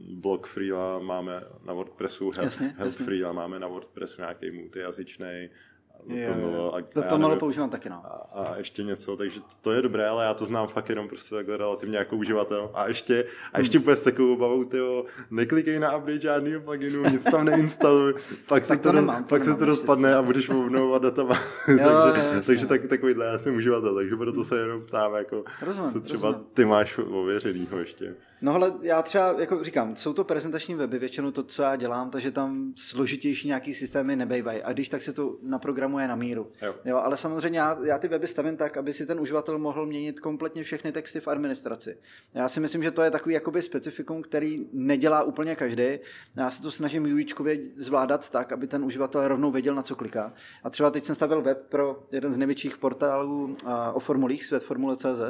blog Freela, máme na WordPressu help, Jasně, help jasně. Freela, máme na WordPressu nějaký multijazyčný, Jo, jo. a, To pomalu nevím, používám taky, no. a, a ještě něco, takže to, to je dobré, ale já to znám fakt jenom prostě takhle relativně jako uživatel. A ještě, a ještě úplně s takovou obavou, tyjo, neklikej na update žádnýho pluginu, nic tam neinstaluj, [LAUGHS] pak se to, to nemám, pak se to rozpadne a budeš obnovovat databáze. [LAUGHS] jo, [LAUGHS] takže jasně. takže tak, takovýhle já jsem uživatel, takže proto se jenom ptám, jako, Rozumím, co třeba rozumím. ty máš ověřenýho ještě. No hele, já třeba, jako říkám, jsou to prezentační weby, většinou to, co já dělám, takže tam složitější nějaký systémy nebejvají. A když tak se to naprogramuje programuje na míru. Jo. Jo, ale samozřejmě já, já ty weby stavím tak, aby si ten uživatel mohl měnit kompletně všechny texty v administraci. Já si myslím, že to je takový jakoby specifikum, který nedělá úplně každý. Já se to snažím UIčkově zvládat tak, aby ten uživatel rovnou věděl, na co kliká. A třeba teď jsem stavil web pro jeden z největších portálů o formulích, světformule.cz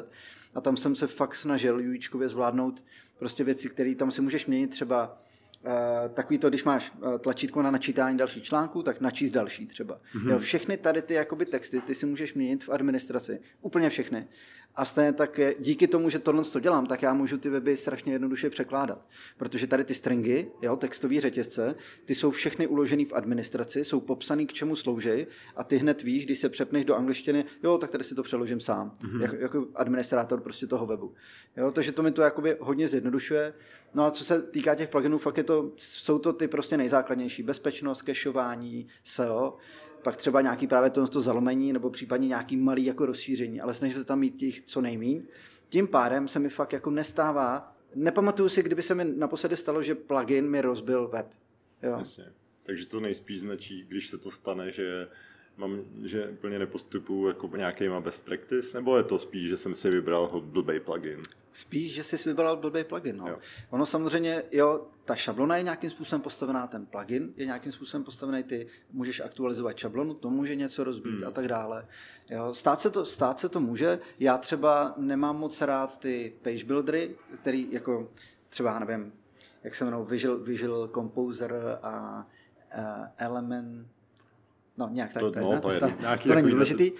a tam jsem se fakt snažil UIčkově zvládnout prostě věci, které tam si můžeš měnit třeba Uh, takový to, když máš uh, tlačítko na načítání dalších článků, tak načíst další třeba. Mm-hmm. Jo, všechny tady ty jakoby texty, ty si můžeš měnit v administraci. Úplně všechny. A stejně tak je, díky tomu, že tohle to dělám, tak já můžu ty weby strašně jednoduše překládat. Protože tady ty stringy, jo, textový řetězce, ty jsou všechny uložené v administraci, jsou popsané, k čemu slouží a ty hned víš, když se přepneš do angličtiny, jo, tak tady si to přeložím sám, mm-hmm. jako, jako administrátor prostě toho webu. Jo, takže to mi to jakoby hodně zjednodušuje. No a co se týká těch pluginů, fakt je to, jsou to ty prostě nejzákladnější. Bezpečnost, cachování, SEO pak třeba nějaký právě to, to zalomení nebo případně nějaký malý jako rozšíření, ale snažím se tam mít těch co nejmín. Tím pádem se mi fakt jako nestává, nepamatuju si, kdyby se mi naposledy stalo, že plugin mi rozbil web. Jo. Jasně. Takže to nejspíš značí, když se to stane, že mám, že úplně nepostupuju jako nějakýma best practice, nebo je to spíš, že jsem si vybral blbý plugin? Spíš, že jsi vybral blbý plugin. No. Jo. Ono samozřejmě, jo, ta šablona je nějakým způsobem postavená, ten plugin je nějakým způsobem postavený, ty můžeš aktualizovat šablonu, to může něco rozbít hmm. a tak dále. Jo, stát, se to, stát se to může. Já třeba nemám moc rád ty page buildery, který jako třeba, nevím, jak se jmenou, Visual, Visual Composer a uh, Element, No, nějak tak. To, to, no, ne, to, je to, nějaký to není důležitý.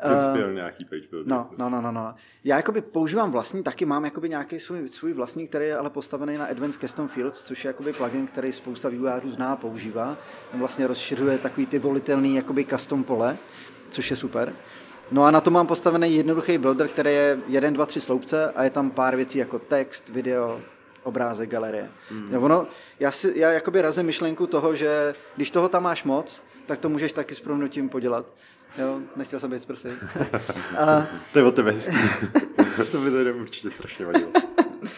Principiál uh, nějaký page builder. No, no, no, no, no. Já jakoby používám vlastní, taky mám jakoby nějaký svůj, svůj vlastní, který je ale postavený na Advanced Custom Fields, což je jakoby plugin, který spousta vývojářů zná a používá. On vlastně rozšiřuje takový ty volitelný jakoby custom pole, což je super. No a na to mám postavený jednoduchý builder, který je 1, 2, 3 sloupce a je tam pár věcí jako text, video, obrázek, galerie. Mm. ono, já, si, já jakoby razím myšlenku toho, že když toho tam máš moc, tak to můžeš taky s proměnutím podělat. Jo, nechtěl jsem být z prsy. [LAUGHS] A... to je o tebe hezký. [LAUGHS] to by tady určitě strašně vadilo. [LAUGHS] uh,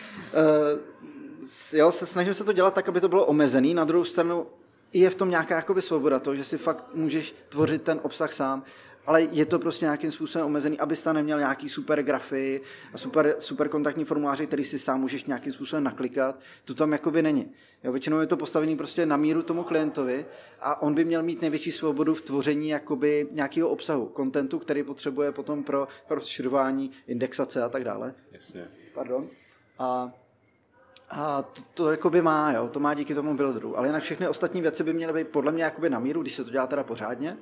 jo, se snažím se to dělat tak, aby to bylo omezený. Na druhou stranu je v tom nějaká jakoby svoboda, to, že si fakt můžeš tvořit ten obsah sám ale je to prostě nějakým způsobem omezený, abys tam neměl nějaký super grafy a super, super kontaktní formuláře, který si sám můžeš nějakým způsobem naklikat. To tam jakoby není. Jo, většinou je to postavený prostě na míru tomu klientovi a on by měl mít největší svobodu v tvoření jakoby nějakého obsahu, kontentu, který potřebuje potom pro rozšiřování, indexace a tak dále. Jasně. Pardon. A a to, to jakoby má, jo, to má díky tomu builderu. Ale jinak všechny ostatní věci by měly být podle mě jakoby na míru, když se to dělá teda pořádně.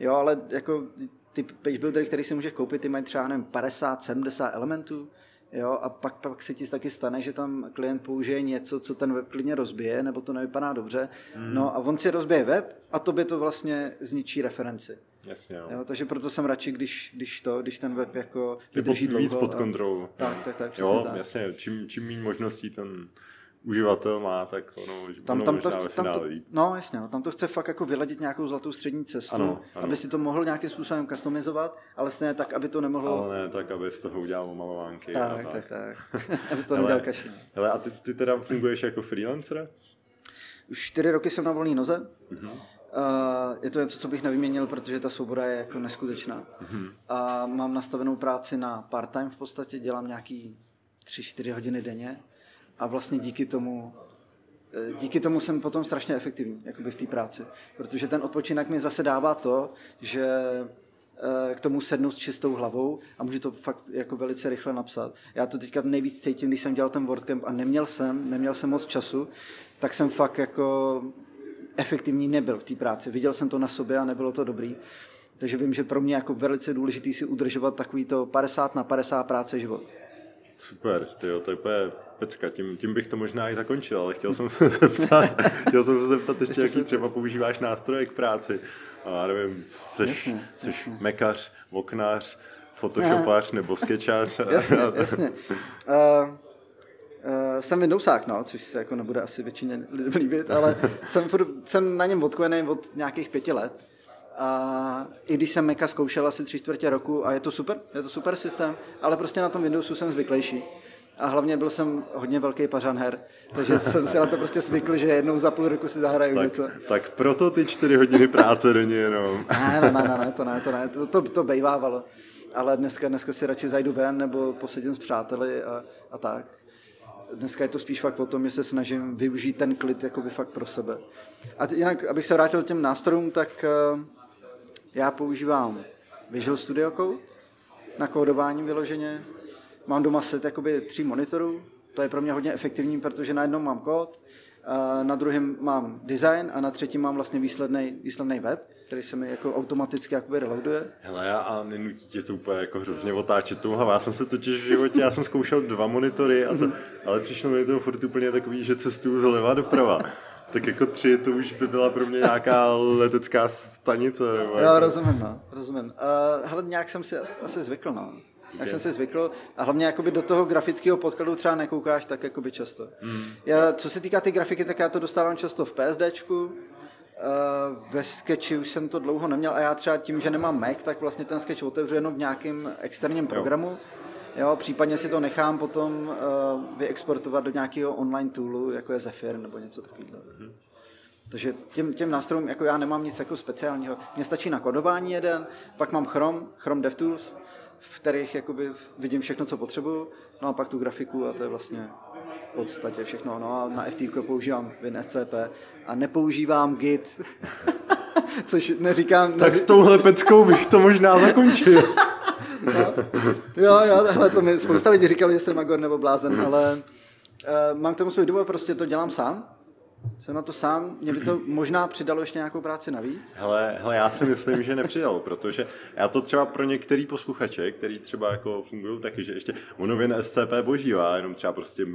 Jo, ale jako ty page buildery, který si můžeš koupit, ty mají třeba nevím, 50, 70 elementů, jo, a pak, pak se ti taky stane, že tam klient použije něco, co ten web klidně rozbije, nebo to nevypadá dobře, mm. no a on si rozbije web a to by to vlastně zničí referenci. Jasně, jo. jo. takže proto jsem radši, když, když to, když ten web jako vydrží dlouho. Víc pod kontrolou. Tak, tak, tak, jo, tak. jasně, čím, čím méně možností ten uživatel má, tak ono, tam, ono tam to, chce, tam to, No jasně, no, tam to chce fakt jako vyladit nějakou zlatou střední cestu, ano, ano. aby si to mohl nějakým způsobem customizovat, ale stejně tak, aby to nemohlo... Ale ne tak, aby z toho udělal malovánky. Tak, tak, tak, tak. [LAUGHS] aby z toho neudělal kaši. Hele, a ty, ty teda funguješ jako freelancer? Už čtyři roky jsem na volné noze. Uh, je to něco, co bych nevyměnil, protože ta svoboda je jako neskutečná. Uh-huh. A mám nastavenou práci na part-time v podstatě, dělám nějaký 3-4 hodiny denně a vlastně díky tomu Eh, díky tomu jsem potom strašně efektivní jakoby v té práci, protože ten odpočinek mi zase dává to, že eh, k tomu sednu s čistou hlavou a můžu to fakt jako velice rychle napsat. Já to teďka nejvíc cítím, když jsem dělal ten WordCamp a neměl jsem, neměl jsem moc času, tak jsem fakt jako efektivní nebyl v té práci. Viděl jsem to na sobě a nebylo to dobrý. Takže vím, že pro mě jako velice důležitý si udržovat takový to 50 na 50 práce život. Super, tyjo, to je úplně pecka, tím, tím bych to možná i zakončil, ale chtěl jsem se [LAUGHS] zeptat, chtěl jsem se zeptat ještě, jaký třeba používáš nástroje k práci. A já nevím, jsi, jsi mekař, oknář, photoshopař nebo sketchař. [LAUGHS] Jasně, jasně. [LAUGHS] Uh, Uh, jsem Windowsák, no, což se jako nebude asi většině líbit, ale jsem, jsem na něm odkojený od nějakých pěti let. A i když jsem Maca zkoušel asi tři čtvrtě roku a je to super, je to super systém, ale prostě na tom Windowsu jsem zvyklejší. A hlavně byl jsem hodně velký pařan her, takže [LAUGHS] jsem se na to prostě zvykl, že jednou za půl roku si zahraju tak, něco. Tak proto ty čtyři hodiny práce denně jenom. [LAUGHS] Ne, ne, ne, ne, to ne, to ne, to, to, to bejvávalo. Ale dneska, dneska si radši zajdu ven nebo posedím s přáteli a, a tak. Dneska je to spíš fakt o tom, že se snažím využít ten klid jakoby fakt pro sebe. A jinak, abych se vrátil k těm nástrojům, tak uh, já používám Visual Studio Code na kódování vyloženě. Mám doma set jakoby tří monitorů, to je pro mě hodně efektivní, protože na jednom mám kód, na druhém mám design a na třetím mám vlastně výsledný, výsledný web, který se mi jako automaticky jakoby reloaduje. Hele, a nenutí tě to úplně jako hrozně otáčet tu hlavu. Já jsem se totiž v životě, já jsem zkoušel dva monitory, a to, mhm. ale přišlo mi to furt úplně takový, že cestuju zleva doprava. Tak jako tři, to už by byla pro mě nějaká letecká stanice. Nebo jako... Já rozumím, no, rozumím. Uh, hele, nějak jsem si asi zvykl, no. Okay. Jak jsem si zvykl a hlavně jakoby do toho grafického podkladu třeba nekoukáš tak jakoby často. Mm. Já, co se týká ty grafiky, tak já to dostávám často v PSDčku, Uh, ve Sketchi už jsem to dlouho neměl a já třeba tím, že nemám Mac, tak vlastně ten Sketch otevřu jenom v nějakém externím programu. Jo. Jo, případně si to nechám potom uh, vyexportovat do nějakého online toolu, jako je Zephyr nebo něco takového. Mm-hmm. Takže těm, těm nástrojům jako já nemám nic jako speciálního. Mně stačí na kodování jeden, pak mám Chrome, Chrome DevTools, v kterých jakoby vidím všechno, co potřebuju, no a pak tu grafiku a to je vlastně v podstatě všechno. No a na FTP používám WinSCP a nepoužívám Git, [LAUGHS] což neříkám... Tak s touhle peckou bych to možná zakončil. [LAUGHS] Jo, jo, hele, to mi spousta lidí říkali, že jsem magor nebo blázen, ale uh, mám k tomu svůj důvod, prostě to dělám sám. Jsem na to sám, mě by to možná přidalo ještě nějakou práci navíc? Hele, hele, já si myslím, že nepřidalo, protože já to třeba pro některý posluchače, který třeba jako fungují taky, že ještě ono SCP božívá, jenom třeba prostě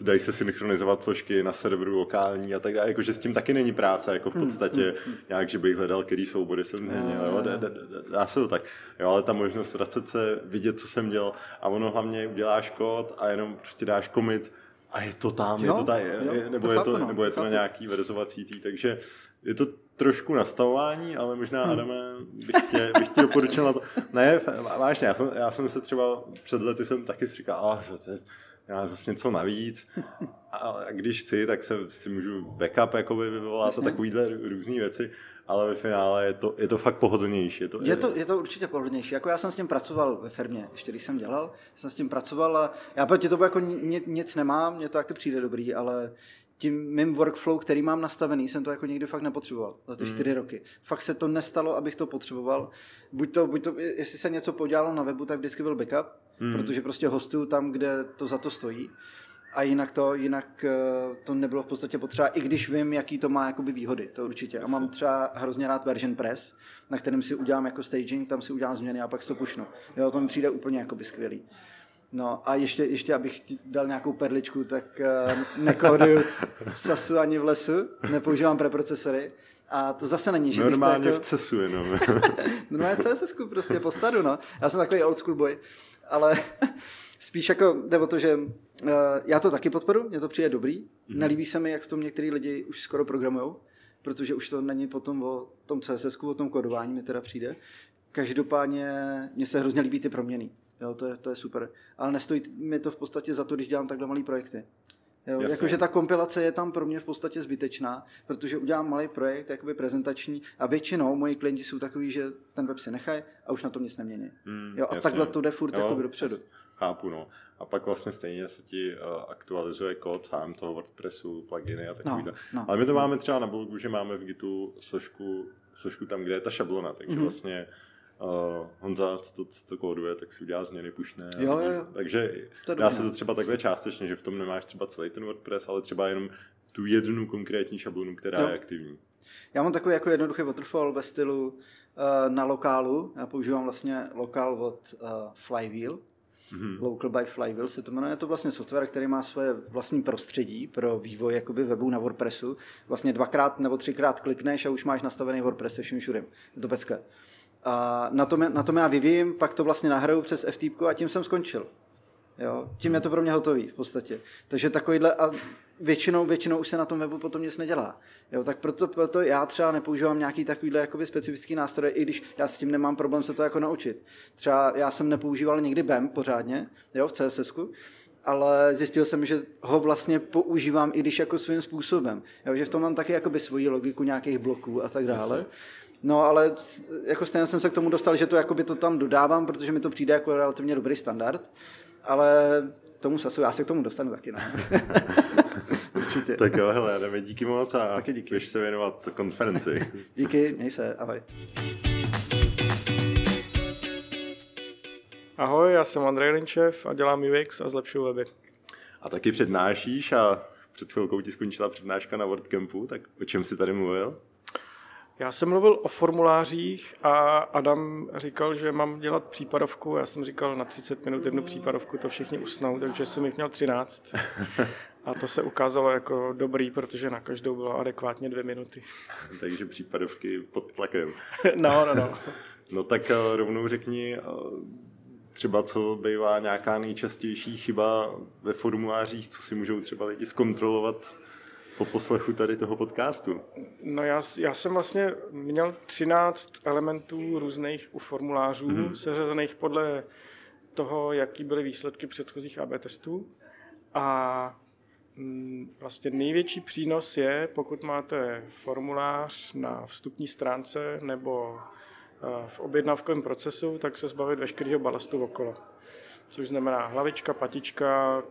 dají se synchronizovat složky na serveru lokální a tak dále, jakože s tím taky není práce, jako v hmm, podstatě hmm. nějak, že bych hledal, který soubory jsem změnil, jo, dá, dá, dá, se to tak, jo, ale ta možnost vracet se, vidět, co jsem dělal a ono hlavně uděláš kód a jenom prostě dáš commit a je to tam, jo, je to tam, jo, nebo, to je to, no, nebo je to, to na nějaký verzovací tý, takže je to trošku nastavování, ale možná, hmm. Adame, bych tě, bych tě doporučil na to. Ne, vážně, já jsem, já jsem se třeba před lety jsem taky si říkal, oh, to je, já zase něco navíc. A když chci, tak se si můžu backup jakoby vyvolat a takovýhle různé věci ale ve finále je to, je to fakt pohodlnější. Je to, je, to, je to určitě pohodlnější. Jako já jsem s tím pracoval ve firmě, ještě když jsem dělal, jsem s tím pracoval a já proti tomu jako nic, nic nemám, mně to taky přijde dobrý, ale tím mým workflow, který mám nastavený, jsem to jako nikdy fakt nepotřeboval za ty hmm. čtyři mm. roky. Fakt se to nestalo, abych to potřeboval. Buď to, buď to, jestli se něco podělalo na webu, tak vždycky byl backup, mm. protože prostě hostuju tam, kde to za to stojí a jinak to, jinak eh, to nebylo v podstatě potřeba, i když vím, jaký to má jakoby výhody, to určitě. A mám třeba hrozně rád version press, na kterém si udělám jako staging, tam si udělám změny a pak to pušnu. Jo, to mi přijde úplně jakoby skvělý. No a ještě, ještě abych ti dal nějakou perličku, tak uh, nekóduju sasu ani v lesu, nepoužívám preprocesory. A to zase není, že Normálně jako... v CESu jenom. [LAUGHS] Normálně v CSS prostě po stadu, no. Já jsem takový old school boy, ale [LAUGHS] spíš jako jde o to, že uh, já to taky podporu, mně to přijde dobrý. Mm-hmm. Nelíbí se mi, jak v tom některý lidi už skoro programují, protože už to není potom o tom CSS, o tom kodování mi teda přijde. Každopádně mně se hrozně líbí ty proměny. Jo, to je, to je super. Ale nestojí mi to v podstatě za to, když dělám takhle malý projekty. Jo, jakože ta kompilace je tam pro mě v podstatě zbytečná, protože udělám malý projekt, jakoby prezentační a většinou moji klienti jsou takový, že ten web si nechají a už na tom nic nemění. Mm, jo, a jasně. takhle to jde furt jo, dopředu. Chápu, no. A pak vlastně stejně se ti uh, aktualizuje kód sám toho WordPressu, pluginy a takový. No, no, Ale my to máme třeba na blogu, že máme v Gitu složku, složku tam, kde je ta šablona, takže mm-hmm. vlastně uh, Honza, co to, co to kóduje, tak si udělá změny, pušné. Jo, jo, jo. Takže to dá se to třeba takhle částečně, že v tom nemáš třeba celý ten WordPress, ale třeba jenom tu jednu konkrétní šablonu, která jo. je aktivní. Já mám takový jako jednoduchý waterfall ve stylu uh, na lokálu. Já používám vlastně lokál od uh, Flywheel, Mm-hmm. Local by Flywheel se to jmenuje. Je to vlastně software, který má své vlastní prostředí pro vývoj jakoby webu na WordPressu. Vlastně dvakrát nebo třikrát klikneš a už máš nastavený WordPress se vším všude. Je to pecka. A na tom, na tom já vyvíjím, pak to vlastně nahraju přes FTP a tím jsem skončil. Jo? Tím je to pro mě hotový v podstatě. Takže takovýhle a většinou, většinou už se na tom webu potom nic nedělá. Jo? Tak proto, proto já třeba nepoužívám nějaký takovýhle jakoby specifický nástroj, i když já s tím nemám problém se to jako naučit. Třeba já jsem nepoužíval nikdy BEM pořádně jo, v CSS, ale zjistil jsem, že ho vlastně používám i když jako svým způsobem. Jo, že v tom mám taky jakoby svoji logiku nějakých bloků a tak dále. No ale jako stejně jsem se k tomu dostal, že to jakoby to tam dodávám, protože mi to přijde jako relativně dobrý standard, ale tomu sasu, já se k tomu dostanu taky, ne? [LAUGHS] Určitě. Tak jo, hele, jdeme díky moc a taky díky. se věnovat konferenci. [LAUGHS] díky, měj se, ahoj. Ahoj, já jsem Andrej Linčev a dělám UX a zlepšuju weby. A taky přednášíš a před chvilkou ti skončila přednáška na WordCampu, tak o čem jsi tady mluvil? Já jsem mluvil o formulářích a Adam říkal, že mám dělat případovku. Já jsem říkal na 30 minut jednu případovku, to všichni usnou, takže jsem jich měl 13. A to se ukázalo jako dobrý, protože na každou bylo adekvátně dvě minuty. takže případovky pod tlakem. [LAUGHS] no, no, no. No tak eh, rovnou řekni, eh, třeba co bývá nějaká nejčastější chyba ve formulářích, co si můžou třeba lidi zkontrolovat po poslechu tady toho podcastu? No já, já jsem vlastně měl 13 elementů různých u formulářů, mm-hmm. seřazených podle toho, jaký byly výsledky předchozích AB testů. A mm, vlastně největší přínos je, pokud máte formulář na vstupní stránce nebo v objednávkovém procesu, tak se zbavit veškerého balastu okolo. Což znamená hlavička, patička,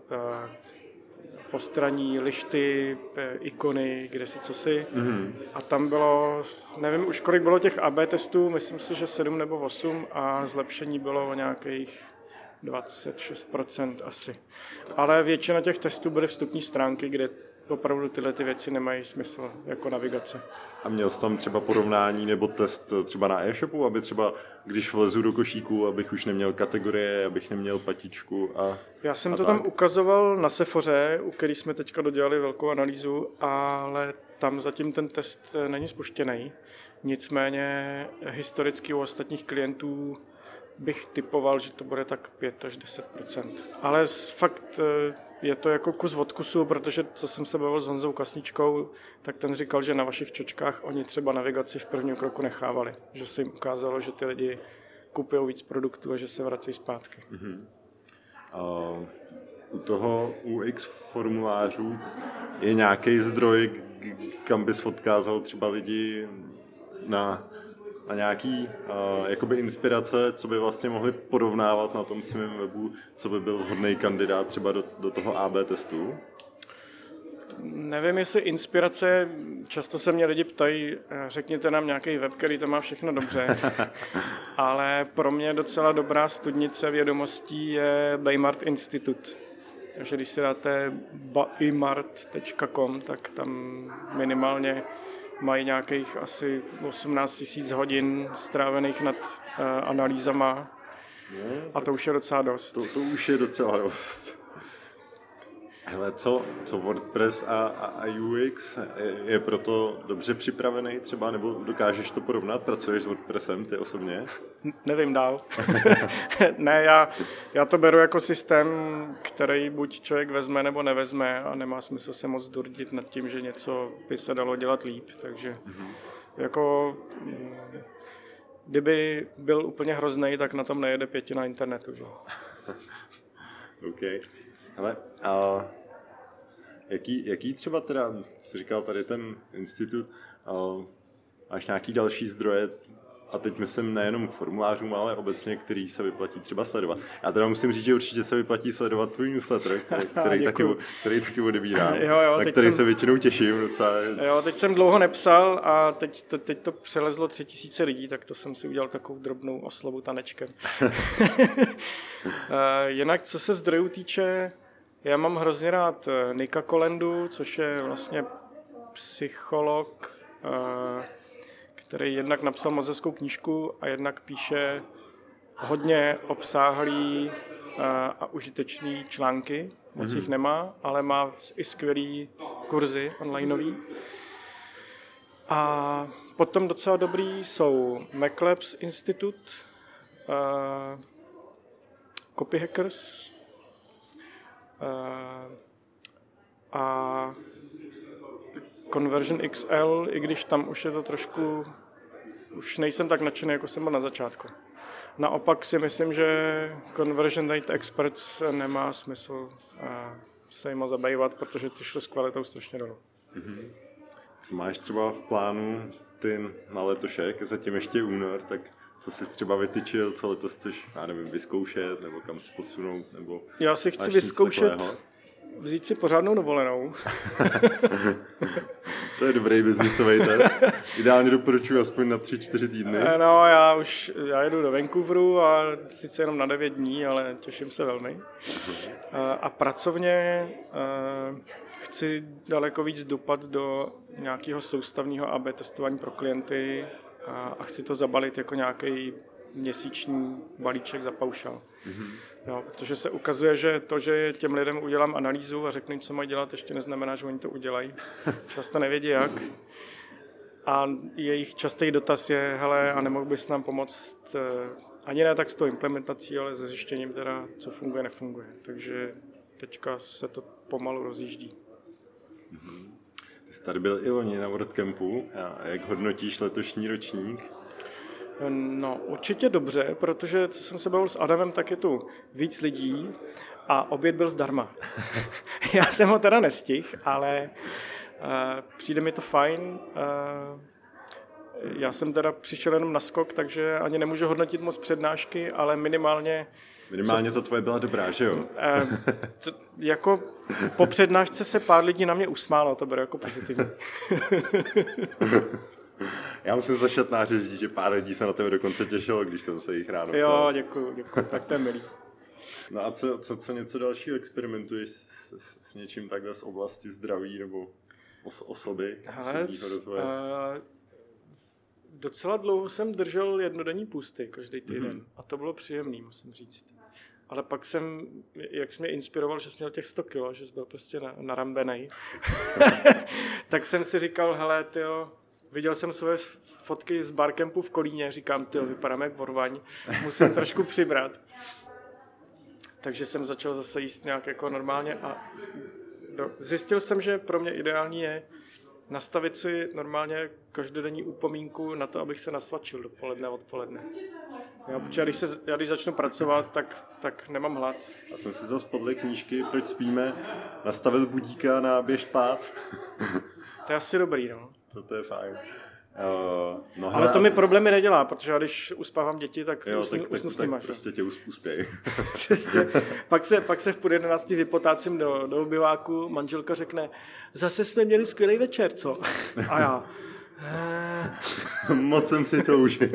postraní, lišty, ikony, kde si co si. Mm-hmm. A tam bylo, nevím už kolik bylo těch AB testů, myslím si, že 7 nebo 8 a zlepšení bylo o nějakých 26% asi. Ale většina těch testů byly vstupní stránky, kde opravdu tyhle ty věci nemají smysl jako navigace. A měl jsi tam třeba porovnání nebo test třeba na e-shopu, aby třeba, když vlezu do košíku, abych už neměl kategorie, abych neměl patičku a Já jsem a to tak. tam ukazoval na Sephoře, u který jsme teďka dodělali velkou analýzu, ale tam zatím ten test není spuštěný. Nicméně historicky u ostatních klientů bych typoval, že to bude tak 5 až 10% Ale fakt eh, je to jako kus od kusu, protože co jsem se bavil s Honzou Kasničkou, tak ten říkal, že na vašich čočkách oni třeba navigaci v prvním kroku nechávali. Že se jim ukázalo, že ty lidi kupují víc produktů a že se vrací zpátky. Uh-huh. Uh, u toho UX formulářů je nějaký zdroj, kam bys odkázal třeba lidi na a nějaký uh, jakoby inspirace, co by vlastně mohli porovnávat na tom svém webu, co by byl vhodný kandidát třeba do, do toho AB testu? Nevím, jestli inspirace, často se mě lidi ptají, eh, řekněte nám nějaký web, který to má všechno dobře, [LAUGHS] ale pro mě docela dobrá studnice vědomostí je Baymart Institute. Takže když si dáte baymart.com, tak tam minimálně mají nějakých asi 18 000 hodin strávených nad uh, analýzama a to už je docela dost. To, to už je docela dost. Hele, co, co WordPress a, a, a UX je, je proto dobře připravený třeba, nebo dokážeš to porovnat? Pracuješ s WordPressem ty osobně? Nevím dál. [LAUGHS] ne, já, já to beru jako systém, který buď člověk vezme nebo nevezme a nemá smysl se moc durdit nad tím, že něco by se dalo dělat líp, takže mm-hmm. jako mm, kdyby byl úplně hrozný, tak na tom nejede pětina internetu. Že? [LAUGHS] OK. Ale a jaký, jaký třeba teda, jsi říkal tady ten institut, a máš nějaký další zdroje, a teď myslím nejenom k formulářům, ale obecně, který se vyplatí třeba sledovat. Já teda musím říct, že určitě se vyplatí sledovat tvůj newsletter, [LAUGHS] který, který, taky, který taky odebírám, jo, jo, na který jsem, se většinou těším docela. Jo, teď jsem dlouho nepsal a teď to, teď to přelezlo tři tisíce lidí, tak to jsem si udělal takovou drobnou oslavu tanečkem. [LAUGHS] [LAUGHS] Eh, jinak, co se zdrojů týče, já mám hrozně rád eh, Nika Kolendu, což je vlastně psycholog, eh, který jednak napsal moc hezkou knížku a jednak píše hodně obsáhlý eh, a užitečný články. Moc mm-hmm. jich nemá, ale má i skvělý kurzy onlineový. A potom docela dobrý jsou MacLabs Institute, uh, Copy Hackers, a Conversion XL, i když tam už je to trošku, už nejsem tak nadšený, jako jsem byl na začátku. Naopak si myslím, že Conversion Rate Experts nemá smysl eh, se jima zabývat, protože ty šly s kvalitou strašně dolů. Mm-hmm. Co máš třeba v plánu ty na letošek, zatím ještě únor, tak co jsi třeba vytyčil, co letos chceš, já nevím, vyzkoušet, nebo kam se posunout, nebo... Já si chci vyzkoušet, vzít si pořádnou dovolenou. [LAUGHS] to je dobrý biznisový test. Ideálně doporučuji aspoň na 3-4 týdny. Eh, no, já už já jedu do Vancouveru a sice jenom na 9 dní, ale těším se velmi. Eh, a pracovně eh, chci daleko víc dopat do nějakého soustavního AB testování pro klienty a chci to zabalit jako nějaký měsíční balíček za paušal. Mm-hmm. Jo, protože se ukazuje, že to, že těm lidem udělám analýzu a řeknu jim, co mají dělat, ještě neznamená, že oni to udělají. [LAUGHS] Často nevědí jak. A jejich častý dotaz je, hele, a nemohl bys nám pomoct eh, ani ne tak s tou implementací, ale se zjištěním teda, co funguje, nefunguje. Takže teďka se to pomalu rozjíždí. Mm-hmm. Ty jsi tady byl i loni na WordCampu. A jak hodnotíš letošní ročník? No, určitě dobře, protože co jsem se bavil s Adamem, tak je tu víc lidí a oběd byl zdarma. [LAUGHS] Já jsem ho teda nestihl, ale uh, přijde mi to fajn. Uh, já jsem teda přišel jenom na skok, takže ani nemůžu hodnotit moc přednášky, ale minimálně... Minimálně to tvoje byla dobrá, že jo? Uh, to, jako po přednášce se pár lidí na mě usmálo, to bylo jako pozitivní. [LAUGHS] Já musím za šatnáře říct, že pár lidí se na tebe dokonce těšilo, když jsem se jich ráno Jo, děkuji, děkuji, tak to je milý. No a co, co, co něco dalšího experimentuješ s, s, s něčím takhle z oblasti zdraví nebo os, osoby? Hele? Uh, docela dlouho jsem držel jednodenní půsty každý týden mm-hmm. a to bylo příjemný, musím říct. Ale pak jsem, jak jsi mě inspiroval, že jsi měl těch 100 kilo, že jsi byl prostě narambený, [LAUGHS] tak jsem si říkal, hele, tyjo, viděl jsem své fotky z barkempu v Kolíně, říkám, ty vypadám jak vorvaň, musím [LAUGHS] trošku přibrat. Takže jsem začal zase jíst nějak jako normálně a zjistil jsem, že pro mě ideální je nastavit si normálně každodenní upomínku na to, abych se nasvačil dopoledne a odpoledne. Já, protože když, se, já když začnu pracovat, tak, tak nemám hlad. Já jsem si zase podle knížky Proč spíme nastavil budíka na běž spát. [LAUGHS] to je asi dobrý, no to, to je fajn. Uh, no, ale to mi problémy nedělá, protože já když uspávám děti, tak jo, usnu, tak, usnu tak, s nima. Tak prostě tě uspějí. [LAUGHS] Přesně. pak, se, pak se v půl jedenáctí vypotácím do, do obyváku, manželka řekne, zase jsme měli skvělý večer, co? A já, [LAUGHS] Moc jsem si to užil.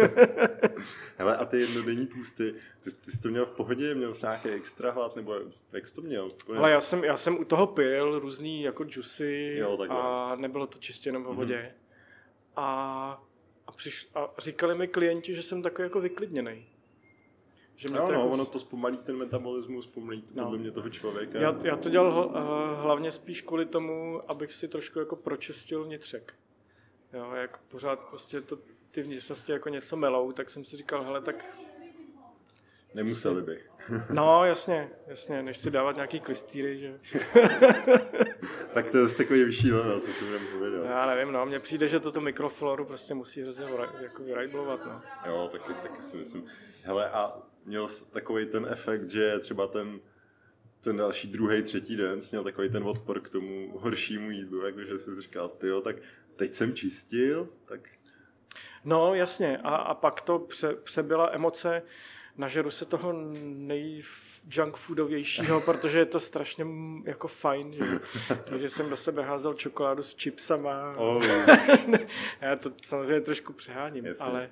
[LAUGHS] Hele, a ty jednodenní půsty, ty, ty jsi to měl v pohodě, měl jsi nějaký extra hlad, nebo jak jsi to měl? Ale já jsem, já jsem u toho pil různý jako džusy jo, a nebylo to čistě jenom v vodě. Mm-hmm. A, a, přiš, a říkali mi klienti, že jsem takový jako vyklidněný. Že no, no, jako... ono to zpomalí ten metabolismus, zpomalí to no. podle mě toho člověka. Já, já to dělal uh, hlavně spíš kvůli tomu, abych si trošku jako pročistil vnitřek. Jo, jak pořád prostě to, ty vnitřnosti jako něco melou, tak jsem si říkal, hele, tak... Nemuseli by. [LAUGHS] No, jasně, jasně, než si dávat nějaký klistýry, že... [LAUGHS] tak to je takový vyšší level, co si budeme povědět. Já nevím, no, mně přijde, že toto mikrofloru prostě musí hrozně jako vyrajblovat, no. Jo, taky, taky si myslím. Hele, a měl takový ten efekt, že třeba ten ten další druhý, třetí den jsi měl takový ten odpor k tomu horšímu jídlu, jakože jsi říkal, ty jo, tak teď jsem čistil, tak... No, jasně. A, a pak to pře, přebyla emoce, nažeru se toho nej junk foodovějšího, protože je to strašně jako fajn, že? [LAUGHS] takže jsem do sebe házel čokoládu s chipsama. Oh. [LAUGHS] Já to samozřejmě trošku přeháním, Jasně. ale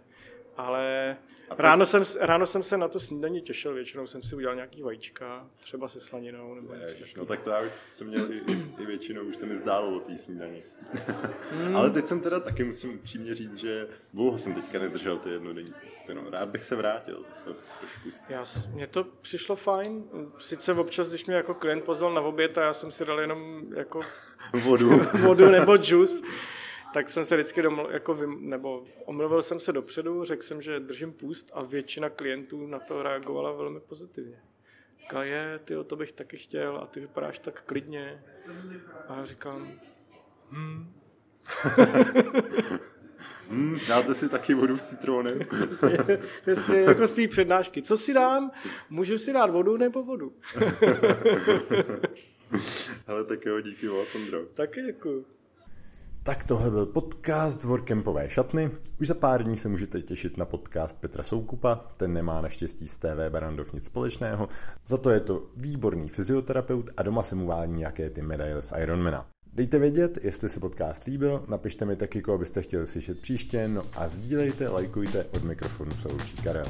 ale to... ráno, jsem, ráno jsem se na to snídaní těšil, většinou jsem si udělal nějaký vajíčka, třeba se slaninou nebo něco No tak to já už jsem měl i, i většinou, už to mi zdálo o té snídaní. mm. Ale teď jsem teda taky musím přímě říct, že dlouho jsem teďka nedržel ty jednodenní prostě, no. Rád bych se vrátil zase trošku. Já, mně to přišlo fajn, sice občas, když mě jako klient pozval na oběd a já jsem si dal jenom jako vodu, [LAUGHS] vodu nebo džus, tak jsem se vždycky doml, jako vym, nebo omluvil jsem se dopředu, řekl jsem, že držím půst a většina klientů na to reagovala velmi pozitivně. Říká, je, ty to bych taky chtěl a ty vypadáš tak klidně. A já říkám, hmm. [LAUGHS] hmm Dáte si taky vodu s citronem? [LAUGHS] Přesně, jako z té přednášky. Co si dám? Můžu si dát vodu nebo vodu? [LAUGHS] Ale tak jo, díky moc, Ondro. Taky děkuju. Tak tohle byl podcast Workempové šatny. Už za pár dní se můžete těšit na podcast Petra Soukupa, ten nemá naštěstí s TV Barandov nic společného, za to je to výborný fyzioterapeut a doma se mu válí nějaké ty medaile z Ironmana. Dejte vědět, jestli se podcast líbil, napište mi taky, koho byste chtěli slyšet příště, no a sdílejte, lajkujte, od mikrofonu se Karel.